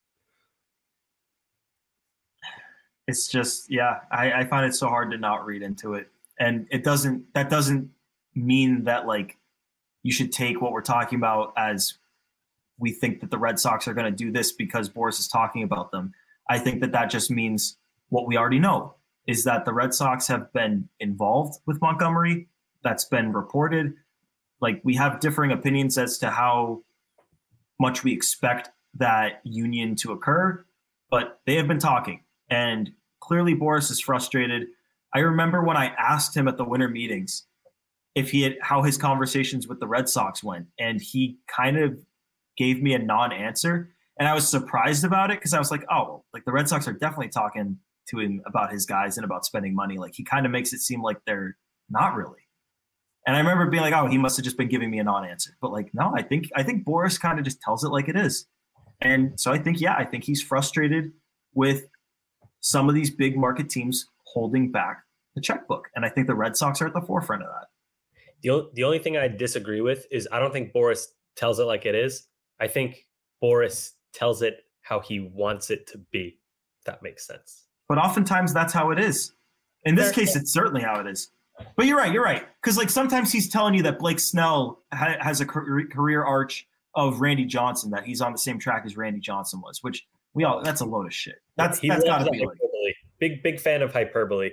it's just yeah I, I find it so hard to not read into it and it doesn't that doesn't mean that like you should take what we're talking about as we think that the Red Sox are going to do this because boras is talking about them. I think that that just means what we already know is that the Red Sox have been involved with Montgomery. That's been reported. Like we have differing opinions as to how much we expect that union to occur, but they have been talking. And clearly, Boras is frustrated. I remember when I asked him at the winter meetings if he had how his conversations with the Red Sox went, and he kind of gave me a non-answer, and I was surprised about it because I was like, oh, like the Red Sox are definitely talking to him about his guys and about spending money. Like he kind of makes it seem like they're not really. And I remember being like, oh, he must have just been giving me a non-answer. But like, no, I think I think Boras kind of just tells it like it is. And so I think, yeah, I think he's frustrated with some of these big market teams holding back the checkbook. And I think the Red Sox are at the forefront of that. The, the only thing I disagree with is I don't think Boras tells it like it is. I think Boras tells it how he wants it to be. If that makes sense. But oftentimes that's how it is. In this case, it's certainly how it is. But you're right. You're right. Because like sometimes he's telling you that Blake Snell ha- has a career arch of Randy Johnson, that he's on the same track as Randy Johnson was, which we all that's a load of shit. That's he that's got to be like, big big fan of hyperbole.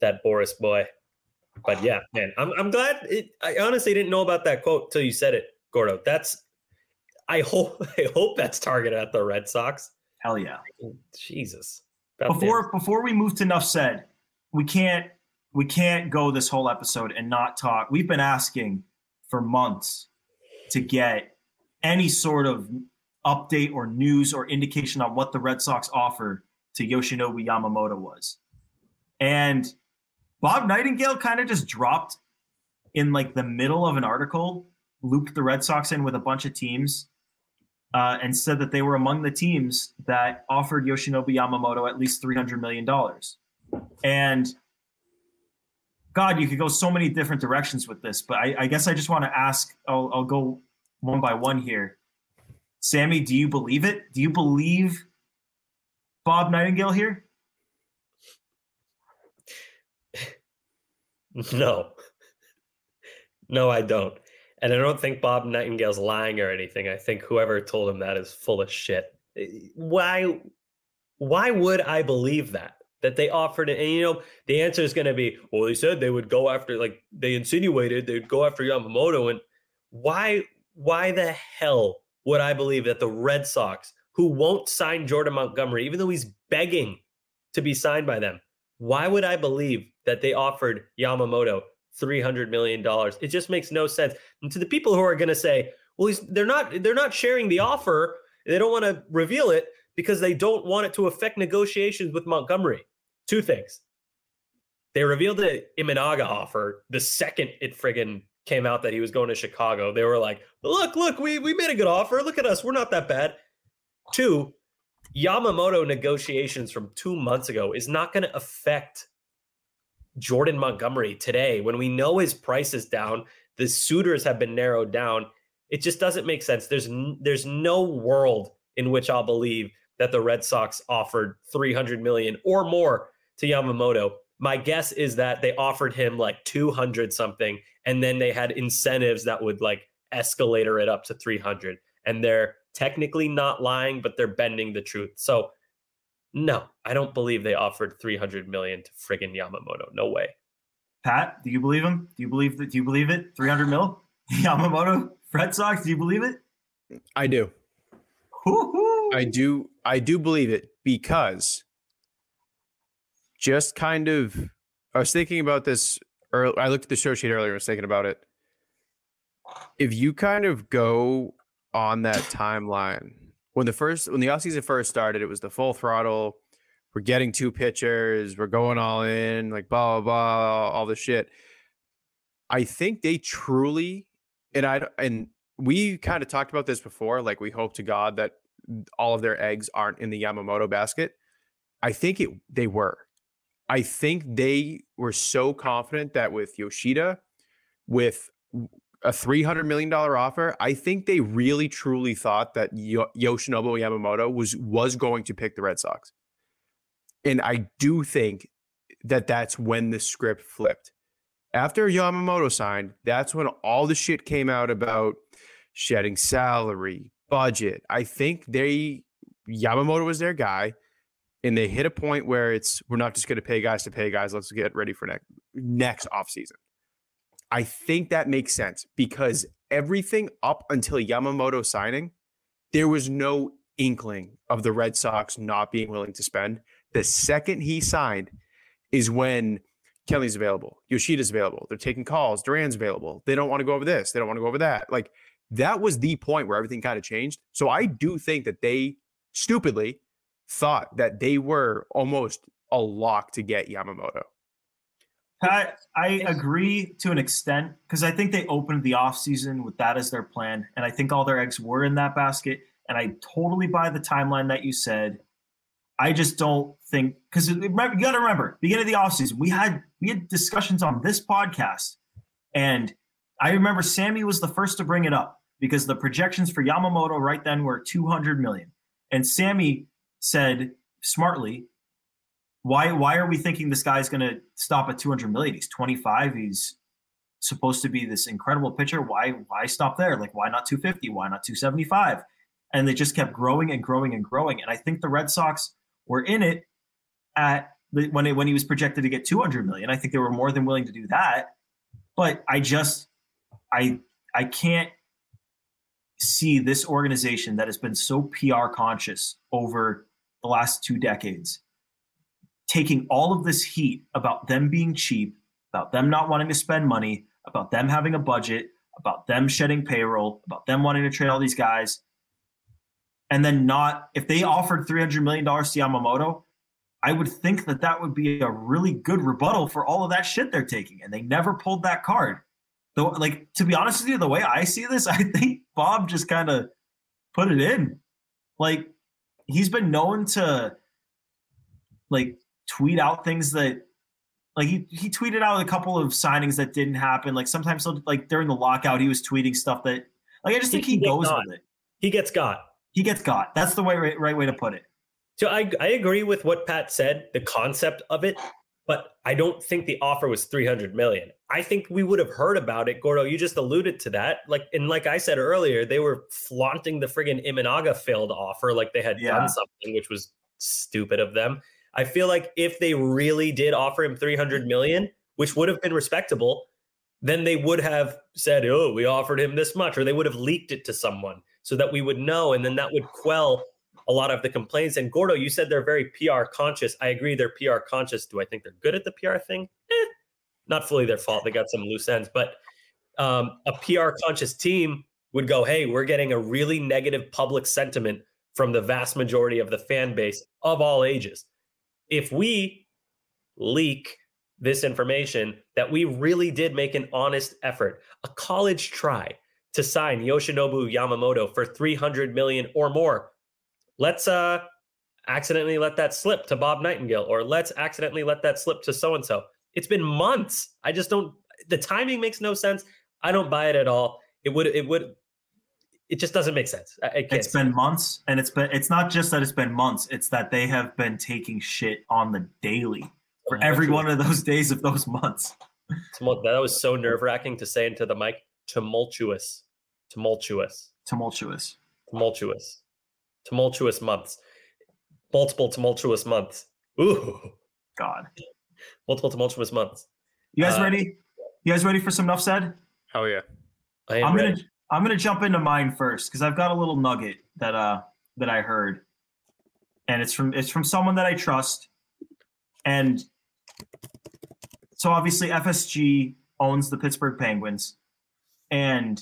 That Boras boy. But yeah, man, I'm I'm glad. It, I honestly didn't know about that quote till you said it, Gordo. That's I hope (laughs) I hope that's targeted at the Red Sox. Hell yeah. Jesus. About before damn. before we move to enough said, we can't we can't go this whole episode and not talk. We've been asking for months to get any sort of update or news or indication on what the Red Sox offer to Yoshinobu Yamamoto was. And Bob Nightingale kind of just dropped in like the middle of an article, looped the Red Sox in with a bunch of teams uh, and said that they were among the teams that offered Yoshinobu Yamamoto at least $300 million. And God, you could go so many different directions with this, but I, I guess I just want to ask, I'll, I'll go one by one here. Sammy, do you believe it? Do you believe Bob Nightingale here? (laughs) No. No, I don't. And I don't think Bob Nightingale's lying or anything. I think whoever told him that is full of shit. Why why would I believe that? That they offered it and you know, the answer is gonna be, well, they said they would go after like they insinuated they'd go after Yamamoto. And why why the hell would I believe that the Red Sox, who won't sign Jordan Montgomery, even though he's begging to be signed by them, why would I believe that they offered Yamamoto $300 million. It just makes no sense. And to the people who are going to say, well, they're not they're not sharing the offer. They don't want to reveal it because they don't want it to affect negotiations with Montgomery. Two things. They revealed the Imanaga offer the second it friggin' came out that he was going to Chicago. They were like, look, look, we, we made a good offer. Look at us. We're not that bad. Two, Yamamoto negotiations from two months ago is not going to affect Jordan Montgomery today when we know his price is down, the suitors have been narrowed down. It just doesn't make sense. There's there's no world in which I'll believe that the Red Sox offered 300 million or more to Yamamoto. My guess is that they offered him like 200 something and then they had incentives that would like escalator it up to 300 and they're technically not lying but they're bending the truth. So no, I don't believe they offered 300 million to friggin' Yamamoto. No way. Pat, do you believe him? Do you believe that? Do you believe it? 300 mil? (laughs) Yamamoto, Red Sox, do you believe it? I do. Woo-hoo. I do. I do believe it because just kind of, I was thinking about this. Early, I looked at the show sheet earlier. I was thinking about it. If you kind of go on that timeline when the first when the offseason first started, it was the full throttle. We're getting two pitchers, we're going all in, like blah blah blah, all the shit. I think they truly, and I and we kind of talked about this before. Like we hope to God that all of their eggs aren't in the Yamamoto basket. I think it they were. I think they were so confident that with Yoshida, with a $300 million offer, I think they really truly thought that Yoshinobu Yamamoto was was going to pick the Red Sox. And I do think that that's when the script flipped. After Yamamoto signed, that's when all the shit came out about shedding salary, budget. I think they Yamamoto was their guy, and they hit a point where it's we're not just going to pay guys to pay guys. Let's get ready for next next offseason. I think that makes sense because everything up until Yamamoto signing, there was no inkling of the Red Sox not being willing to spend. The second he signed is when Kenley's available, Yoshida's available. They're taking calls. Duran's available. They don't want to go over this. They don't want to go over that. Like that was the point where everything kind of changed. So I do think that they stupidly thought that they were almost a lock to get Yamamoto. I, I agree to an extent because I think they opened the offseason with that as their plan. And I think all their eggs were in that basket. And I totally buy the timeline that you said. I just don't think because you got to remember, beginning of the offseason, we had we had discussions on this podcast, and I remember Sammy was the first to bring it up because the projections for Yamamoto right then were 200 million, and Sammy said smartly, "Why why are we thinking this guy's going to stop at 200 million? He's 25. He's supposed to be this incredible pitcher. Why why stop there? Like why not 250? Why not 275?" And they just kept growing and growing and growing. And I think the Red Sox were in it at when it, when he was projected to get 200 million. I think they were more than willing to do that. But I just I I can't see this organization that has been so PR conscious over the last two decades taking all of this heat about them being cheap, about them not wanting to spend money, about them having a budget, about them shedding payroll, about them wanting to trade all these guys, and then not if they offered three hundred million dollars to Yamamoto, I would think that that would be a really good rebuttal for all of that shit they're taking, and they never pulled that card. Though, like to be honest with you, the way I see this, (laughs) I think Bob just kind of put it in. Like he's been known to like tweet out things that like he, he tweeted out a couple of signings that didn't happen. Like sometimes like during the lockout, he was tweeting stuff that like I just think he, he goes with it. He gets got he gets got. That's the way right, right way to put it. So I I agree with what Pat said, the concept of it, but I don't think the offer was 300 million. I think we would have heard about it. Gordo, you just alluded to that. Like and like I said earlier, they were flaunting the friggin' Imanaga failed offer like they had yeah. done something, which was stupid of them. I feel like if they really did offer him 300 million, which would have been respectable, then they would have said, "Oh, we offered him this much," or they would have leaked it to someone so that we would know. And then that would quell a lot of the complaints. And Gordo, you said they're very PR conscious. I agree, they're PR conscious. Do I think they're good at the PR thing? Eh, not fully their fault. They got some loose ends, but um, a PR conscious team would go, hey, we're getting a really negative public sentiment from the vast majority of the fan base of all ages. If we leak this information that we really did make an honest effort, a college try, to sign Yoshinobu Yamamoto for 300 million or more. Let's uh accidentally let that slip to Bob Nightingale or let's accidentally let that slip to so and so. It's been months. I just don't the timing makes no sense. I don't buy it at all. It would it would it just doesn't make sense. It's been months and it's been it's not just that it's been months, it's that they have been taking shit on the daily for every one of those days of those months. That was so nerve-wracking to say into the mic. Tumultuous tumultuous, tumultuous, tumultuous, tumultuous months, multiple tumultuous months. Ooh, God, multiple tumultuous months. You guys uh, ready? You guys ready for some enough said? Hell yeah! I am I'm ready. gonna I'm gonna jump into mine first because I've got a little nugget that uh that I heard, and it's from it's from someone that I trust, and so obviously FSG owns the Pittsburgh Penguins, and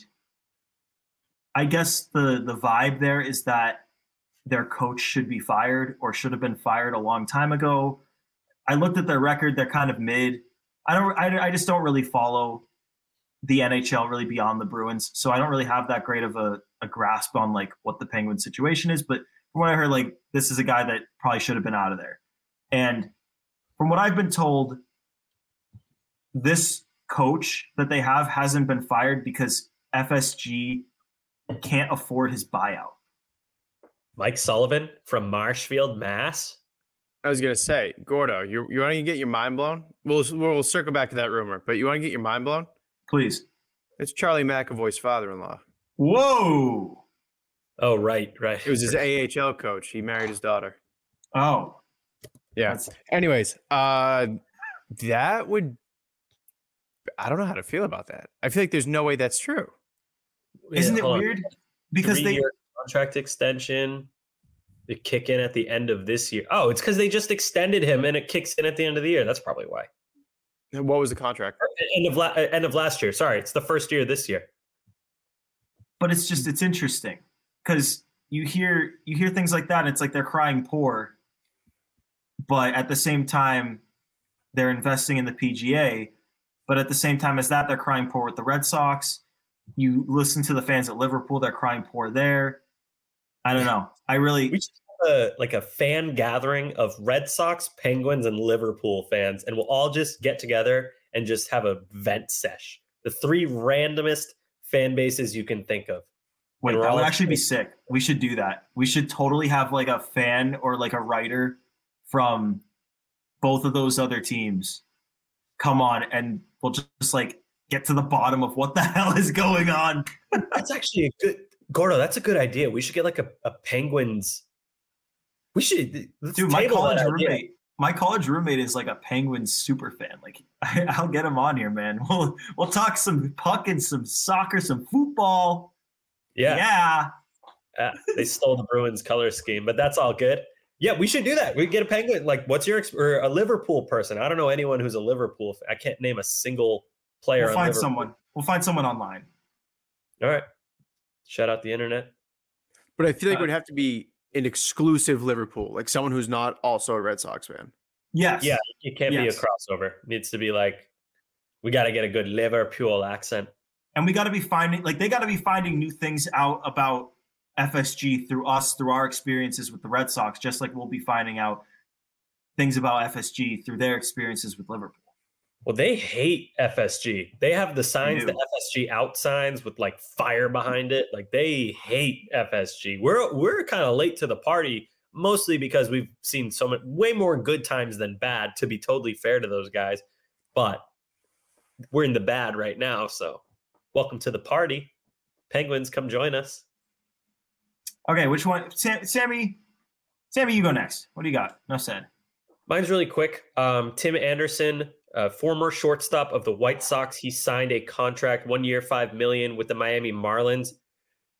I guess the the vibe there is that their coach should be fired or should have been fired a long time ago. I looked at their record; they're kind of mid. I don't. I, I just don't really follow the NHL really beyond the Bruins, so I don't really have that great of a, a grasp on like what the Penguin situation is. But from what I heard, like this is a guy that probably should have been out of there. And from what I've been told, this coach that they have hasn't been fired because FSG can't afford his buyout. Mike Sullivan from Marshfield, Mass. I was gonna say, Gordo, you you want to get your mind blown? We'll we'll circle back to that rumor, but you want to get your mind blown? Please. It's Charlie McAvoy's father-in-law. Whoa. Oh, right, right. It was his AHL coach. He married his daughter. Oh. Yeah. That's- Anyways, uh, that would. I don't know how to feel about that. I feel like there's no way that's true. Isn't it hold on. weird? Because they Three-year contract extension. They kick in at the end of this year. Oh, it's because they just extended him, and it kicks in at the end of the year. That's probably why. What was the contract? End of la- uh, end of last year. Sorry, it's the first year this year. but it's just it's interesting because you hear you hear things like that and it's like they're crying poor but at the same time they're investing in the pga but at the same time as that they're crying poor with the red sox you listen to the fans at liverpool they're crying poor there i don't know. I really We should have a, like a fan gathering of Red Sox, Penguins, and Liverpool fans, and we'll all just get together and just have a vent sesh. The three randomest fan bases you can think of. wait that would actually be sick. We should do that. We should totally have like a fan or like a writer from both of those other teams come on and we'll just, just like get to the bottom of what the (laughs) hell is going on. That's actually a good Gordo. That's a good idea. We should get like a, a Penguins. We should dude my college roommate my college roommate is like a penguins super fan like (laughs) I, i'll get him on here man (laughs) we'll we'll talk some puck and some soccer some football Yeah, yeah uh, they stole the Bruins color scheme, but that's all good. Yeah, we should do that. We get a Penguin. Like, what's your or a Liverpool person? I don't know anyone who's a Liverpool. I can't name a single player. we'll find Liverpool. someone we'll find someone online All right. Shout out the internet. But I feel like Uh, it would have to be an exclusive Liverpool, like someone who's not also a Red Sox fan. yes Yeah, it can't Yes. be a crossover. It needs to be like we got to get a good Liverpool accent. and we got to be finding like they got to be finding new things out about FSG through us through our experiences with the Red Sox just like we'll be finding out things about FSG through their experiences with Liverpool. Well, they hate FSG. They have the signs, the FSG out signs with like fire behind it. Like they hate FSG. We're we're kind of late to the party, mostly because we've seen so much way more good times than bad. To be totally fair to those guys, but we're in the bad right now. So, welcome to the party, Penguins. Come join us. Okay, which one Sam, Sammy Sammy you go next. What do you got? No said. Mine's really quick. Um, Tim Anderson, uh, former shortstop of the White Sox, he signed a contract, one year, five million, with the Miami Marlins.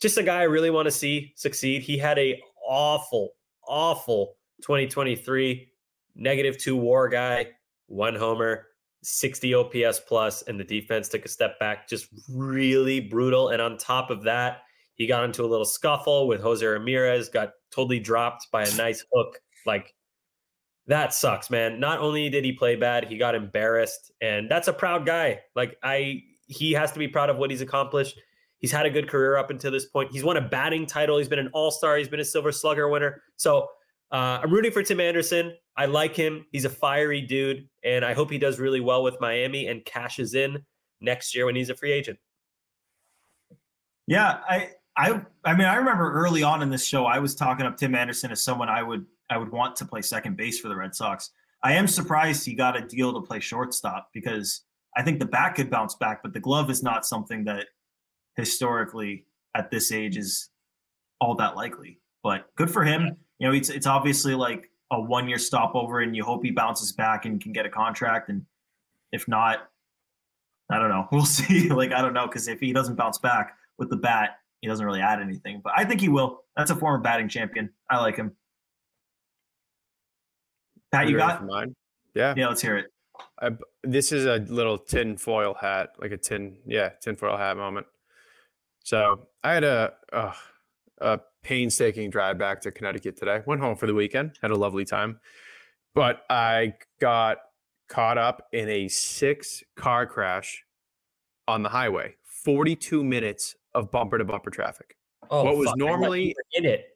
Just a guy I really want to see succeed. He had a awful, awful 2023, negative two WAR guy, one homer, 60 OPS plus, and the defense took a step back. Just really brutal. And on top of that, he got into a little scuffle with Jose Ramirez, got totally dropped by a nice hook. Like that sucks, man. Not only did he play bad, he got embarrassed, and that's a proud guy. Like I, he has to be proud of what he's accomplished. He's had a good career up until this point. He's won a batting title. He's been an All Star. He's been a Silver Slugger winner. So uh, I'm rooting for Tim Anderson. I like him. He's a fiery dude, and I hope he does really well with Miami and cashes in next year when he's a free agent. Yeah, I I I mean I remember early on in this show I was talking up Tim Anderson as someone I would I would want to play second base for the Red Sox. I am surprised he got a deal to play shortstop because I think the bat could bounce back, but the glove is not something that historically at this age is all that likely. But good for him. You know, it's it's obviously like a one year stopover, and you hope he bounces back and can get a contract. And if not, I don't know. (laughs) We'll see. like I don't know because if he doesn't bounce back with the bat, he doesn't really add anything. But I think he will. That's a former batting champion. I like him. Pat, you ready got? for mine? Yeah. Yeah, let's hear it. I, this is a little tin foil hat, like a tin, yeah, tin foil hat moment. So I had a uh, a painstaking drive back to Connecticut today. Went home for the weekend, had a lovely time, but I got caught up in a six car crash on the highway. Forty two minutes of bumper to bumper traffic. Oh, What was fuck, normally- in it.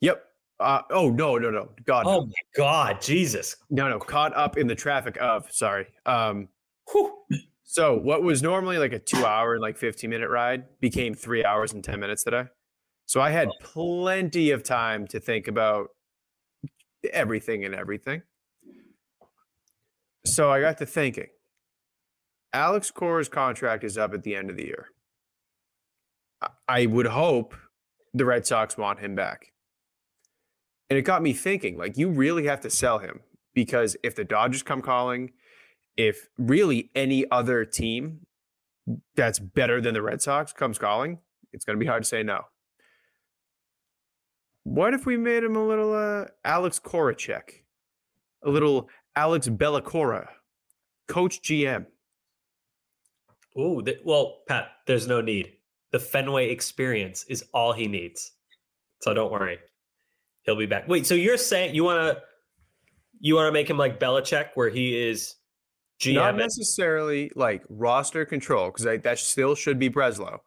Yep. Uh, oh no no no God Oh no. my God, Jesus. no no caught up in the traffic of sorry um Whew. So what was normally like a two hour and like 15 minute ride became three hours and 10 minutes today. So I had plenty of time to think about everything and everything. So I got to thinking. Alex Cora's contract is up at the end of the year. I would hope the Red Sox want him back. And it got me thinking, like, you really have to sell him because if the Dodgers come calling, if really any other team that's better than the Red Sox comes calling, it's going to be hard to say no. What if we made him a little uh, Alex Korachek, a little Alex Bellacora, coach GM? Ooh, th- well, Pat, there's no need. The Fenway experience is all he needs. So don't worry. He'll be back. Wait, so you're saying you want to you want to make him like Belichick where he is GM Not necessarily like roster control because that still should be Breslow,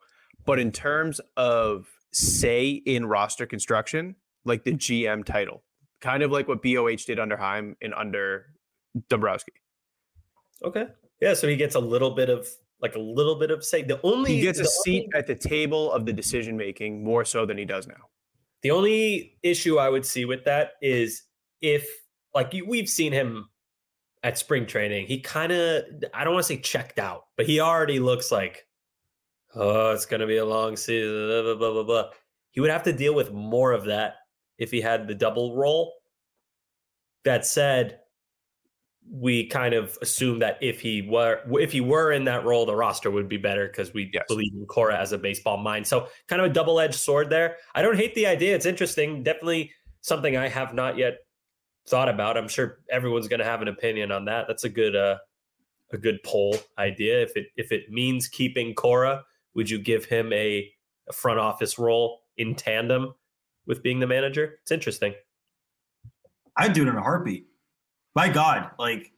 but in terms of say in roster construction, like the GM title, kind of like what BOH did under Chaim and under Dombrowski. Okay. Yeah, so he gets a little bit of like a little bit of say. The only He gets a seat only- at the table of the decision making more so than he does now. The only issue I would see with that is if, like, we've seen him at spring training, he kind of, I don't want to say checked out, but he already looks like, oh, it's going to be a long season, blah, blah, blah, blah, blah. He would have to deal with more of that if he had the double role. That said, we kind of assume that if he were if he were in that role, the roster would be better because we Yes. believe in Cora as a baseball mind. So kind of a double edged sword there. I don't hate the idea; it's interesting. Definitely something I have not yet thought about. I'm sure everyone's going to have an opinion on that. That's a good uh, a good poll idea. If it if it means keeping Cora, would you give him a, a front office role in tandem with being the manager? It's interesting. I'd do it in a heartbeat. My God, like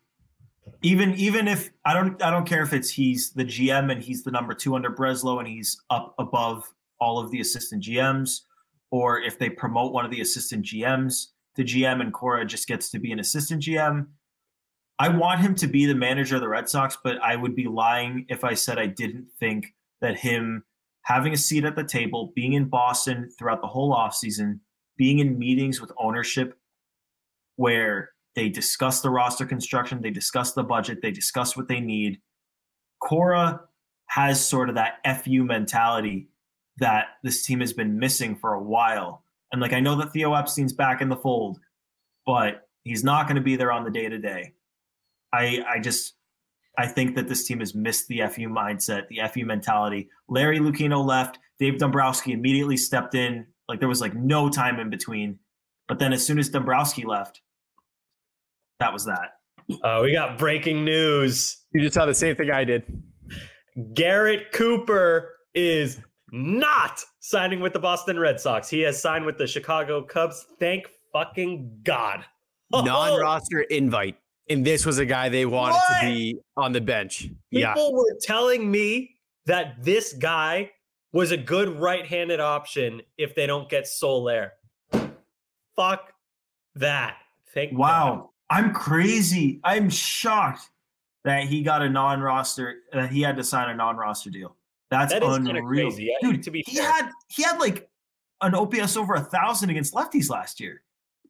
even even if I don't I don't care if it's he's the GM and he's the number two under Breslow and he's up above all of the assistant GMs, or if they promote one of the assistant GMs to GM and Cora just gets to be an assistant GM. I want him to be the manager of the Red Sox, but I would be lying if I said I didn't think that him having a seat at the table, being in Boston throughout the whole offseason, being in meetings with ownership where they discuss the roster construction, they discuss the budget, they discuss what they need. Cora has sort of that FU mentality that this team has been missing for a while. And like I know that Theo Epstein's back in the fold, but he's not going to be there on the day to day. I I just I think that this team has missed the FU mindset, the FU mentality. Larry Lucchino left, Dave Dombrowski immediately stepped in. Like there was like no time in between. But then as soon as Dombrowski left, that was that. Uh, we got breaking news. You just saw the same thing I did. Garrett Cooper is not signing with the Boston Red Sox. He has signed with the Chicago Cubs. Thank fucking God. Oh, (laughs) Non-roster invite, and this was a guy they wanted What? to be on the bench. Yeah, People were telling me that this guy was a good right-handed option if they don't get Soler. Fuck that. Thank God. I'm crazy. I'm shocked that he got a non-roster that he had to sign a non-roster deal. That's That is kinda unreal. crazy. Dude, to be he fair. had he had like an OPS over a thousand against lefties last year.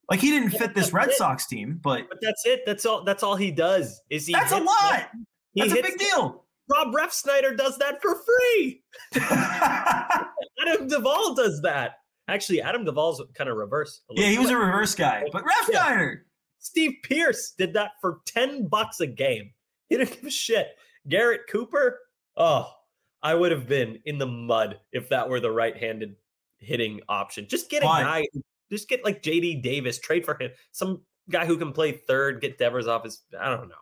Like he didn't Yeah, fit this Red it. Sox team, but But that's it. That's all. That's all he does. Is he? that's a lot. left- He That's a big deal. Rob Refsnyder does that for free. (laughs) Adam Duvall does that. Actually, Adam Duvall's kind of reverse. yeah, he was a reverse guy, but ref Refsnyder. Steve Pierce did that for 10 bucks a game. He didn't give a shit. Garrett Cooper, oh, I would have been in the mud if that were the right-handed hitting option. Just get a Why? guy, just get like JD Davis, trade for him. Some guy who can play third, get Devers off his I don't know.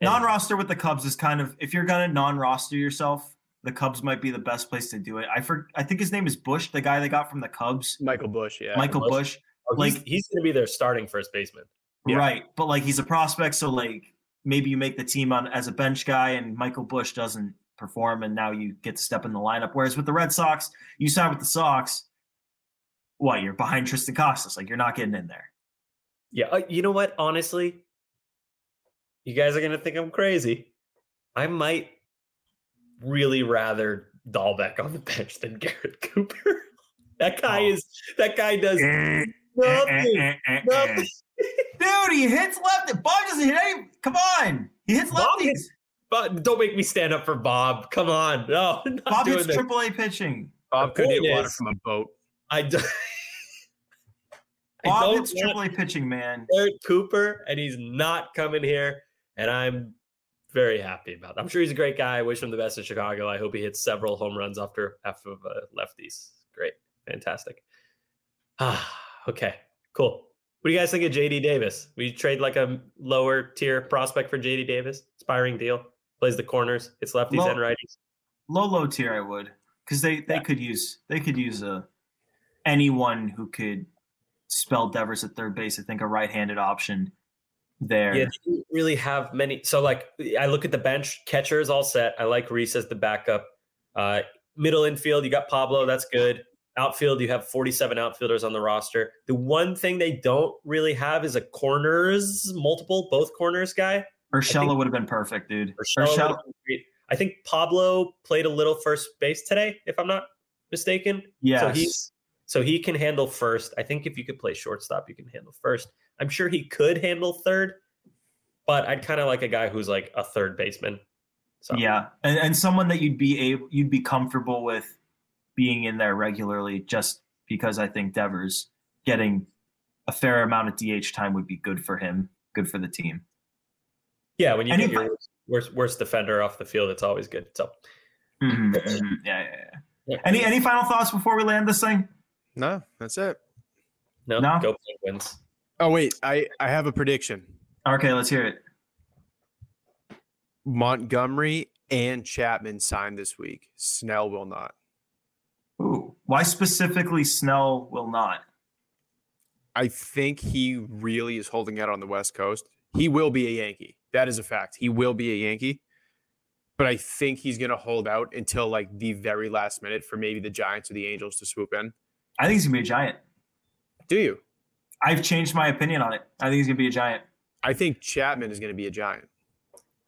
And- Non-roster with the Cubs is kind of if you're gonna non-roster yourself, the Cubs might be the best place to do it. I for, I think his name is Bush, the guy they got from the Cubs, Michael Bush. Yeah, Michael Bush. Bush. Oh, he's, like- he's going to be their starting first baseman. Yeah. Right. But like he's a prospect, so like maybe you make the team on as a bench guy and Michael Bush doesn't perform and now you get to step in the lineup. Whereas with the Red Sox, you sign with the Sox, what, you're behind Triston Casas. Like you're not getting in there. Yeah, uh, you know what? Honestly, you guys are gonna think I'm crazy. I might really rather Dalbec on the bench than Garrett Cooper. (laughs) that guy Oh. is that guy does Eh, nothing. eh, eh, eh, nothing. (laughs) Dude, he hits left. Bob doesn't hit any. Come on. He hits Bob lefties. hits- But don't make me stand up for Bob. Come on. No, (laughs) not Bob hits this. triple A pitching. Bob could point hit water from a boat. I do- (laughs) I Bob don't hits want triple A pitching, man. Eric Cooper, and he's not coming here. And I'm very happy about it. I'm sure he's a great guy. I wish him the best in Chicago. I hope he hits several home runs after half of uh, lefties. Great. Fantastic. Ah, (sighs) okay. Cool. What do you guys think of JD Davis? We trade like a lower tier prospect for JD Davis. Aspiring deal. Plays the corners. It's lefties Low- and righties. Low low tier, I would, because they they Yeah. could use they could use a anyone who could spell Devers at third base. I think a right-handed option there. Yeah, they didn't really have many. So, like, I look at the bench. Catcher is all set. I like Reese as the backup. Uh, middle infield, you got Pablo. That's good. Outfield, you have 47 outfielders on the roster. The one thing they don't really have is a corners, multiple, both corners guy. Urshela would have been perfect, dude. Urshela Urshela, been great. I think Pablo played a little first base today, if I'm not mistaken. yes. So he's so he can handle first. I think if you could play shortstop, you can handle first. I'm sure he could handle third, but I'd kind of like a guy who's like a third baseman. So Yeah, and, and someone that you'd be able you'd be comfortable with being in there regularly, just because I think Devers getting a fair amount of DH time would be good for him, good for the team. yeah. When you And get if your worst, worst defender off the field, it's always good. So Mhm, mhm. Yeah, yeah, yeah. Yeah. Any any final thoughts before we land this thing? No, that's it. no, No? go Penguins. Oh wait, I I have a prediction. Okay, let's hear it. Montgomery and Chapman signed this week. Snell will not. Ooh, why specifically Snell will not? I think he really is holding out on the West Coast. He will be a Yankee. That is a fact. He will be a Yankee. But I think he's going to hold out until like the very last minute for maybe the Giants or the Angels to swoop in. I think he's gonna be a giant. Do you? I've changed my opinion on it. I think he's gonna be a giant. I think Chapman is going to be a Giant.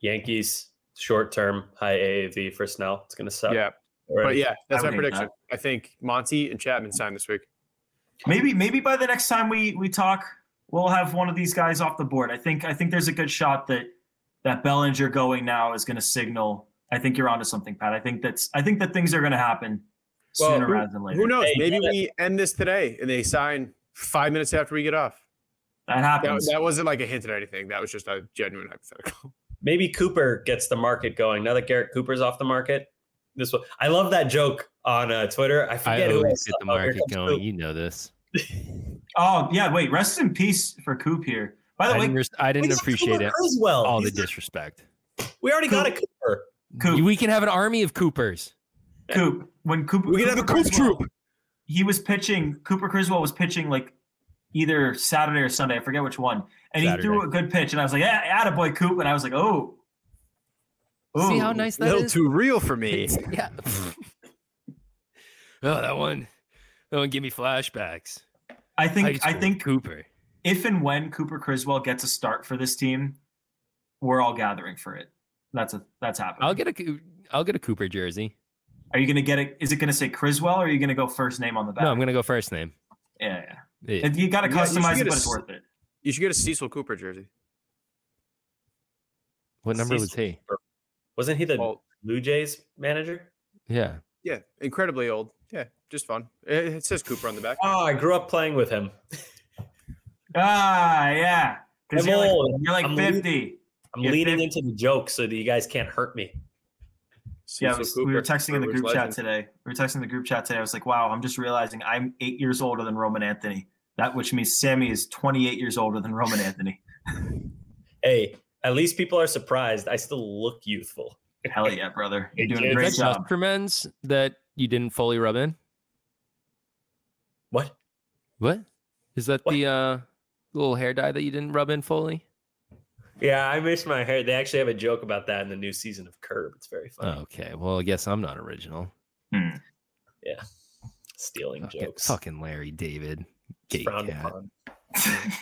Yankees short term high AAV for Snell. It's gonna suck. Yeah. Already. But yeah, that's my would hate prediction. I think Monty and Chapman signed this week. Maybe maybe by the next time we we talk, we'll have one of these guys off the board. I think I think there's a good shot that that Bellinger going now is going to signal. I think you're onto something, Pat. I think that's I think that things are going to happen Well, sooner who- rather than later. Who knows? Hey, Maybe yeah. we end this today and they sign five minutes after we get off. That That, happens. that wasn't like a hint at anything. That was just a genuine hypothetical. maybe Cooper gets the market going now that Garrett Cooper's off the market. This one, I love that joke on uh, Twitter. I I forget who always I get the market comes going. Coop. You know this. (laughs) oh yeah, wait. Rest in peace for Coop here. By I the way, didn't, res- I didn't appreciate Cooper it. Criswell. All the He's- disrespect. we already got a Cooper. Coop, We can have an army of Coopers. Coop. When Coop, We can have a Coop Criswell- troop. He was pitching. Cooper Criswell was pitching like either Saturday or Sunday. I forget which one. And he threw a good pitch, and I was like, "Yeah, attaboy, Coop." And I was like, "Oh, See how nice that is. A little is? too real for me. (laughs) Yeah. (laughs) oh, that one. That one give me flashbacks. I think I think Cooper. if and when Cooper Criswell gets a start for this team, we're all gathering for it. That's a that's happening. I'll get a Coo- I'll get a Cooper jersey. Are you gonna get it? Is it gonna say Criswell, or are you gonna go first name on the back? No, I'm gonna go first name. yeah, yeah. Yeah. If you gotta Yeah, you should customize get it, a it's worth it. You should get a Cecil Cooper jersey. What number was he? Cooper. Wasn't he the Well, Blue Jays manager? Yeah. yeah, incredibly old. Yeah, just fun. It, it says Cooper on the back. Oh, I grew up playing with him. Ah, yeah. Because you're like, old. you're like I'm 50. I'm You're leaning fif- into the joke so that you guys can't hurt me. Yeah, Cecil it was- we were texting in the Brewers group chat today. We were texting in the group chat today. I was like, wow, I'm just realizing I'm eight years older than Roman Anthony. That which means Sammy is 28 years older than Roman Anthony. Hey, at least people are surprised. I still look youthful. Hell yeah, brother. You're doing a Is Is great that job. just for men's that you didn't fully rub in? What? What? Is that What? the uh, little hair dye that you didn't rub in fully? Yeah, I miss my hair. They actually have a joke about that in the new season of Curb. It's very funny. Okay. Well, I guess I'm not original. Hmm. Stealing Fucking, jokes. fucking Larry David. It's Gay frowned cat. upon. Wait,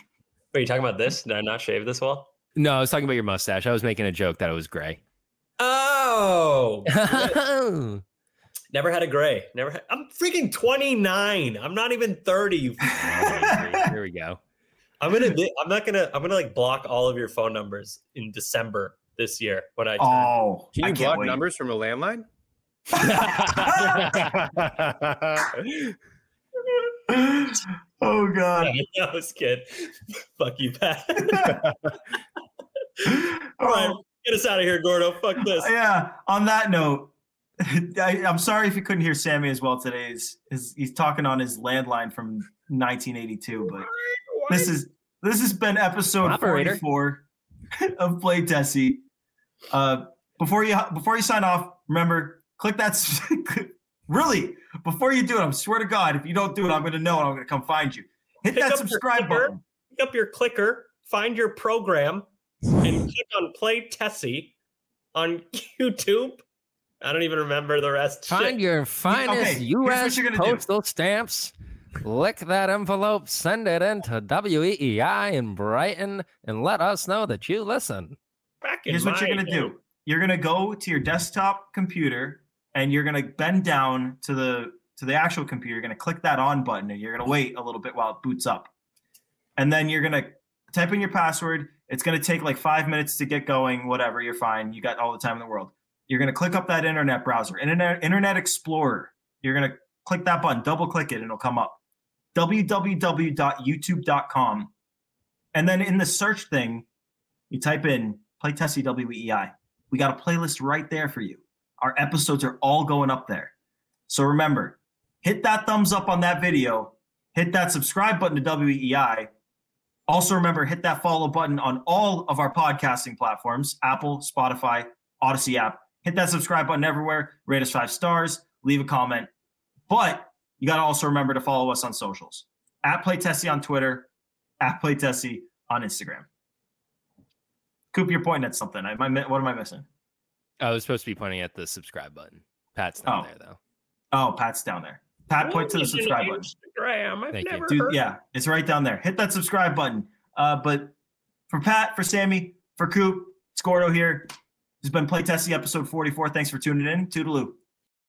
are you talking about this? Did I not shave this well? No, I was talking about your mustache. I was making a joke that it was gray. Oh, (laughs) never had a gray. Never. Had, I'm freaking 29. I'm not even 30. (laughs) Here we go. I'm gonna. I'm not gonna. I'm gonna like block all of your phone numbers in December this year when I. Turn. Oh, Can you can't block wait. numbers from a landline? (laughs) oh god. I was kid. Fuck you, Pat. (laughs) all right, Oh, get us out of here, Gordo. Fuck this. yeah. On that note, (laughs) I, I'm sorry if you couldn't hear Sammy as well today. He's, he's, he's talking on his landline from 1982, but this is this has been episode Operator. 44 (laughs) of Play Tessie. Uh, before you before you sign off, remember click that. really, before you do it, I swear to God, if you don't do it, I'm going to know and I'm going to come find you. Hit Pick that subscribe clicker. button. Pick up your clicker, find your program, and click on Play Tessie on (laughs) YouTube. I don't even remember the rest. Find Shit. your finest here's what U.S. you're gonna do. postal stamps. Lick that envelope, send it into WEEI in Brighton, and let us know that you listen. Back in Here's what you're gonna do. You're gonna go to your desktop computer and you're gonna bend down to the to the actual computer. You're gonna click that on button and you're gonna wait a little bit while it boots up. And then you're gonna type in your password. It's gonna take like five minutes to get going. Whatever, you're fine. You got all the time in the world. You're gonna click up that internet browser, Internet Internet Explorer. You're gonna click that button, double click it, and it'll come up. www.youtube.com. And then in the search thing, you type in play Tessie WEEI. We got a playlist right there for you. Our episodes are all going up there. So remember, hit that thumbs up on that video, hit that subscribe button to WEEI. Also remember, hit that follow button on all of our podcasting platforms, Apple, Spotify, Audacy app. Hit that subscribe button everywhere, rate us five stars, leave a comment. But you got to also remember to follow us on socials. At Play Tessie on Twitter, at Play Tessie on Instagram. Coop, you're pointing at something. I, mi- what am I missing? I was supposed to be pointing at the subscribe button. Pat's not Oh. there though. Oh, Pat's down there. Pat, point to the subscribe button. Instagram. I've Thank you. never Dude, yeah, it's right down there. Hit that subscribe button. Uh, but for Pat, for Sammy, for Coop, it's Gordo here. This has been Play Tessie episode 44. Thanks for tuning in. Toodaloo.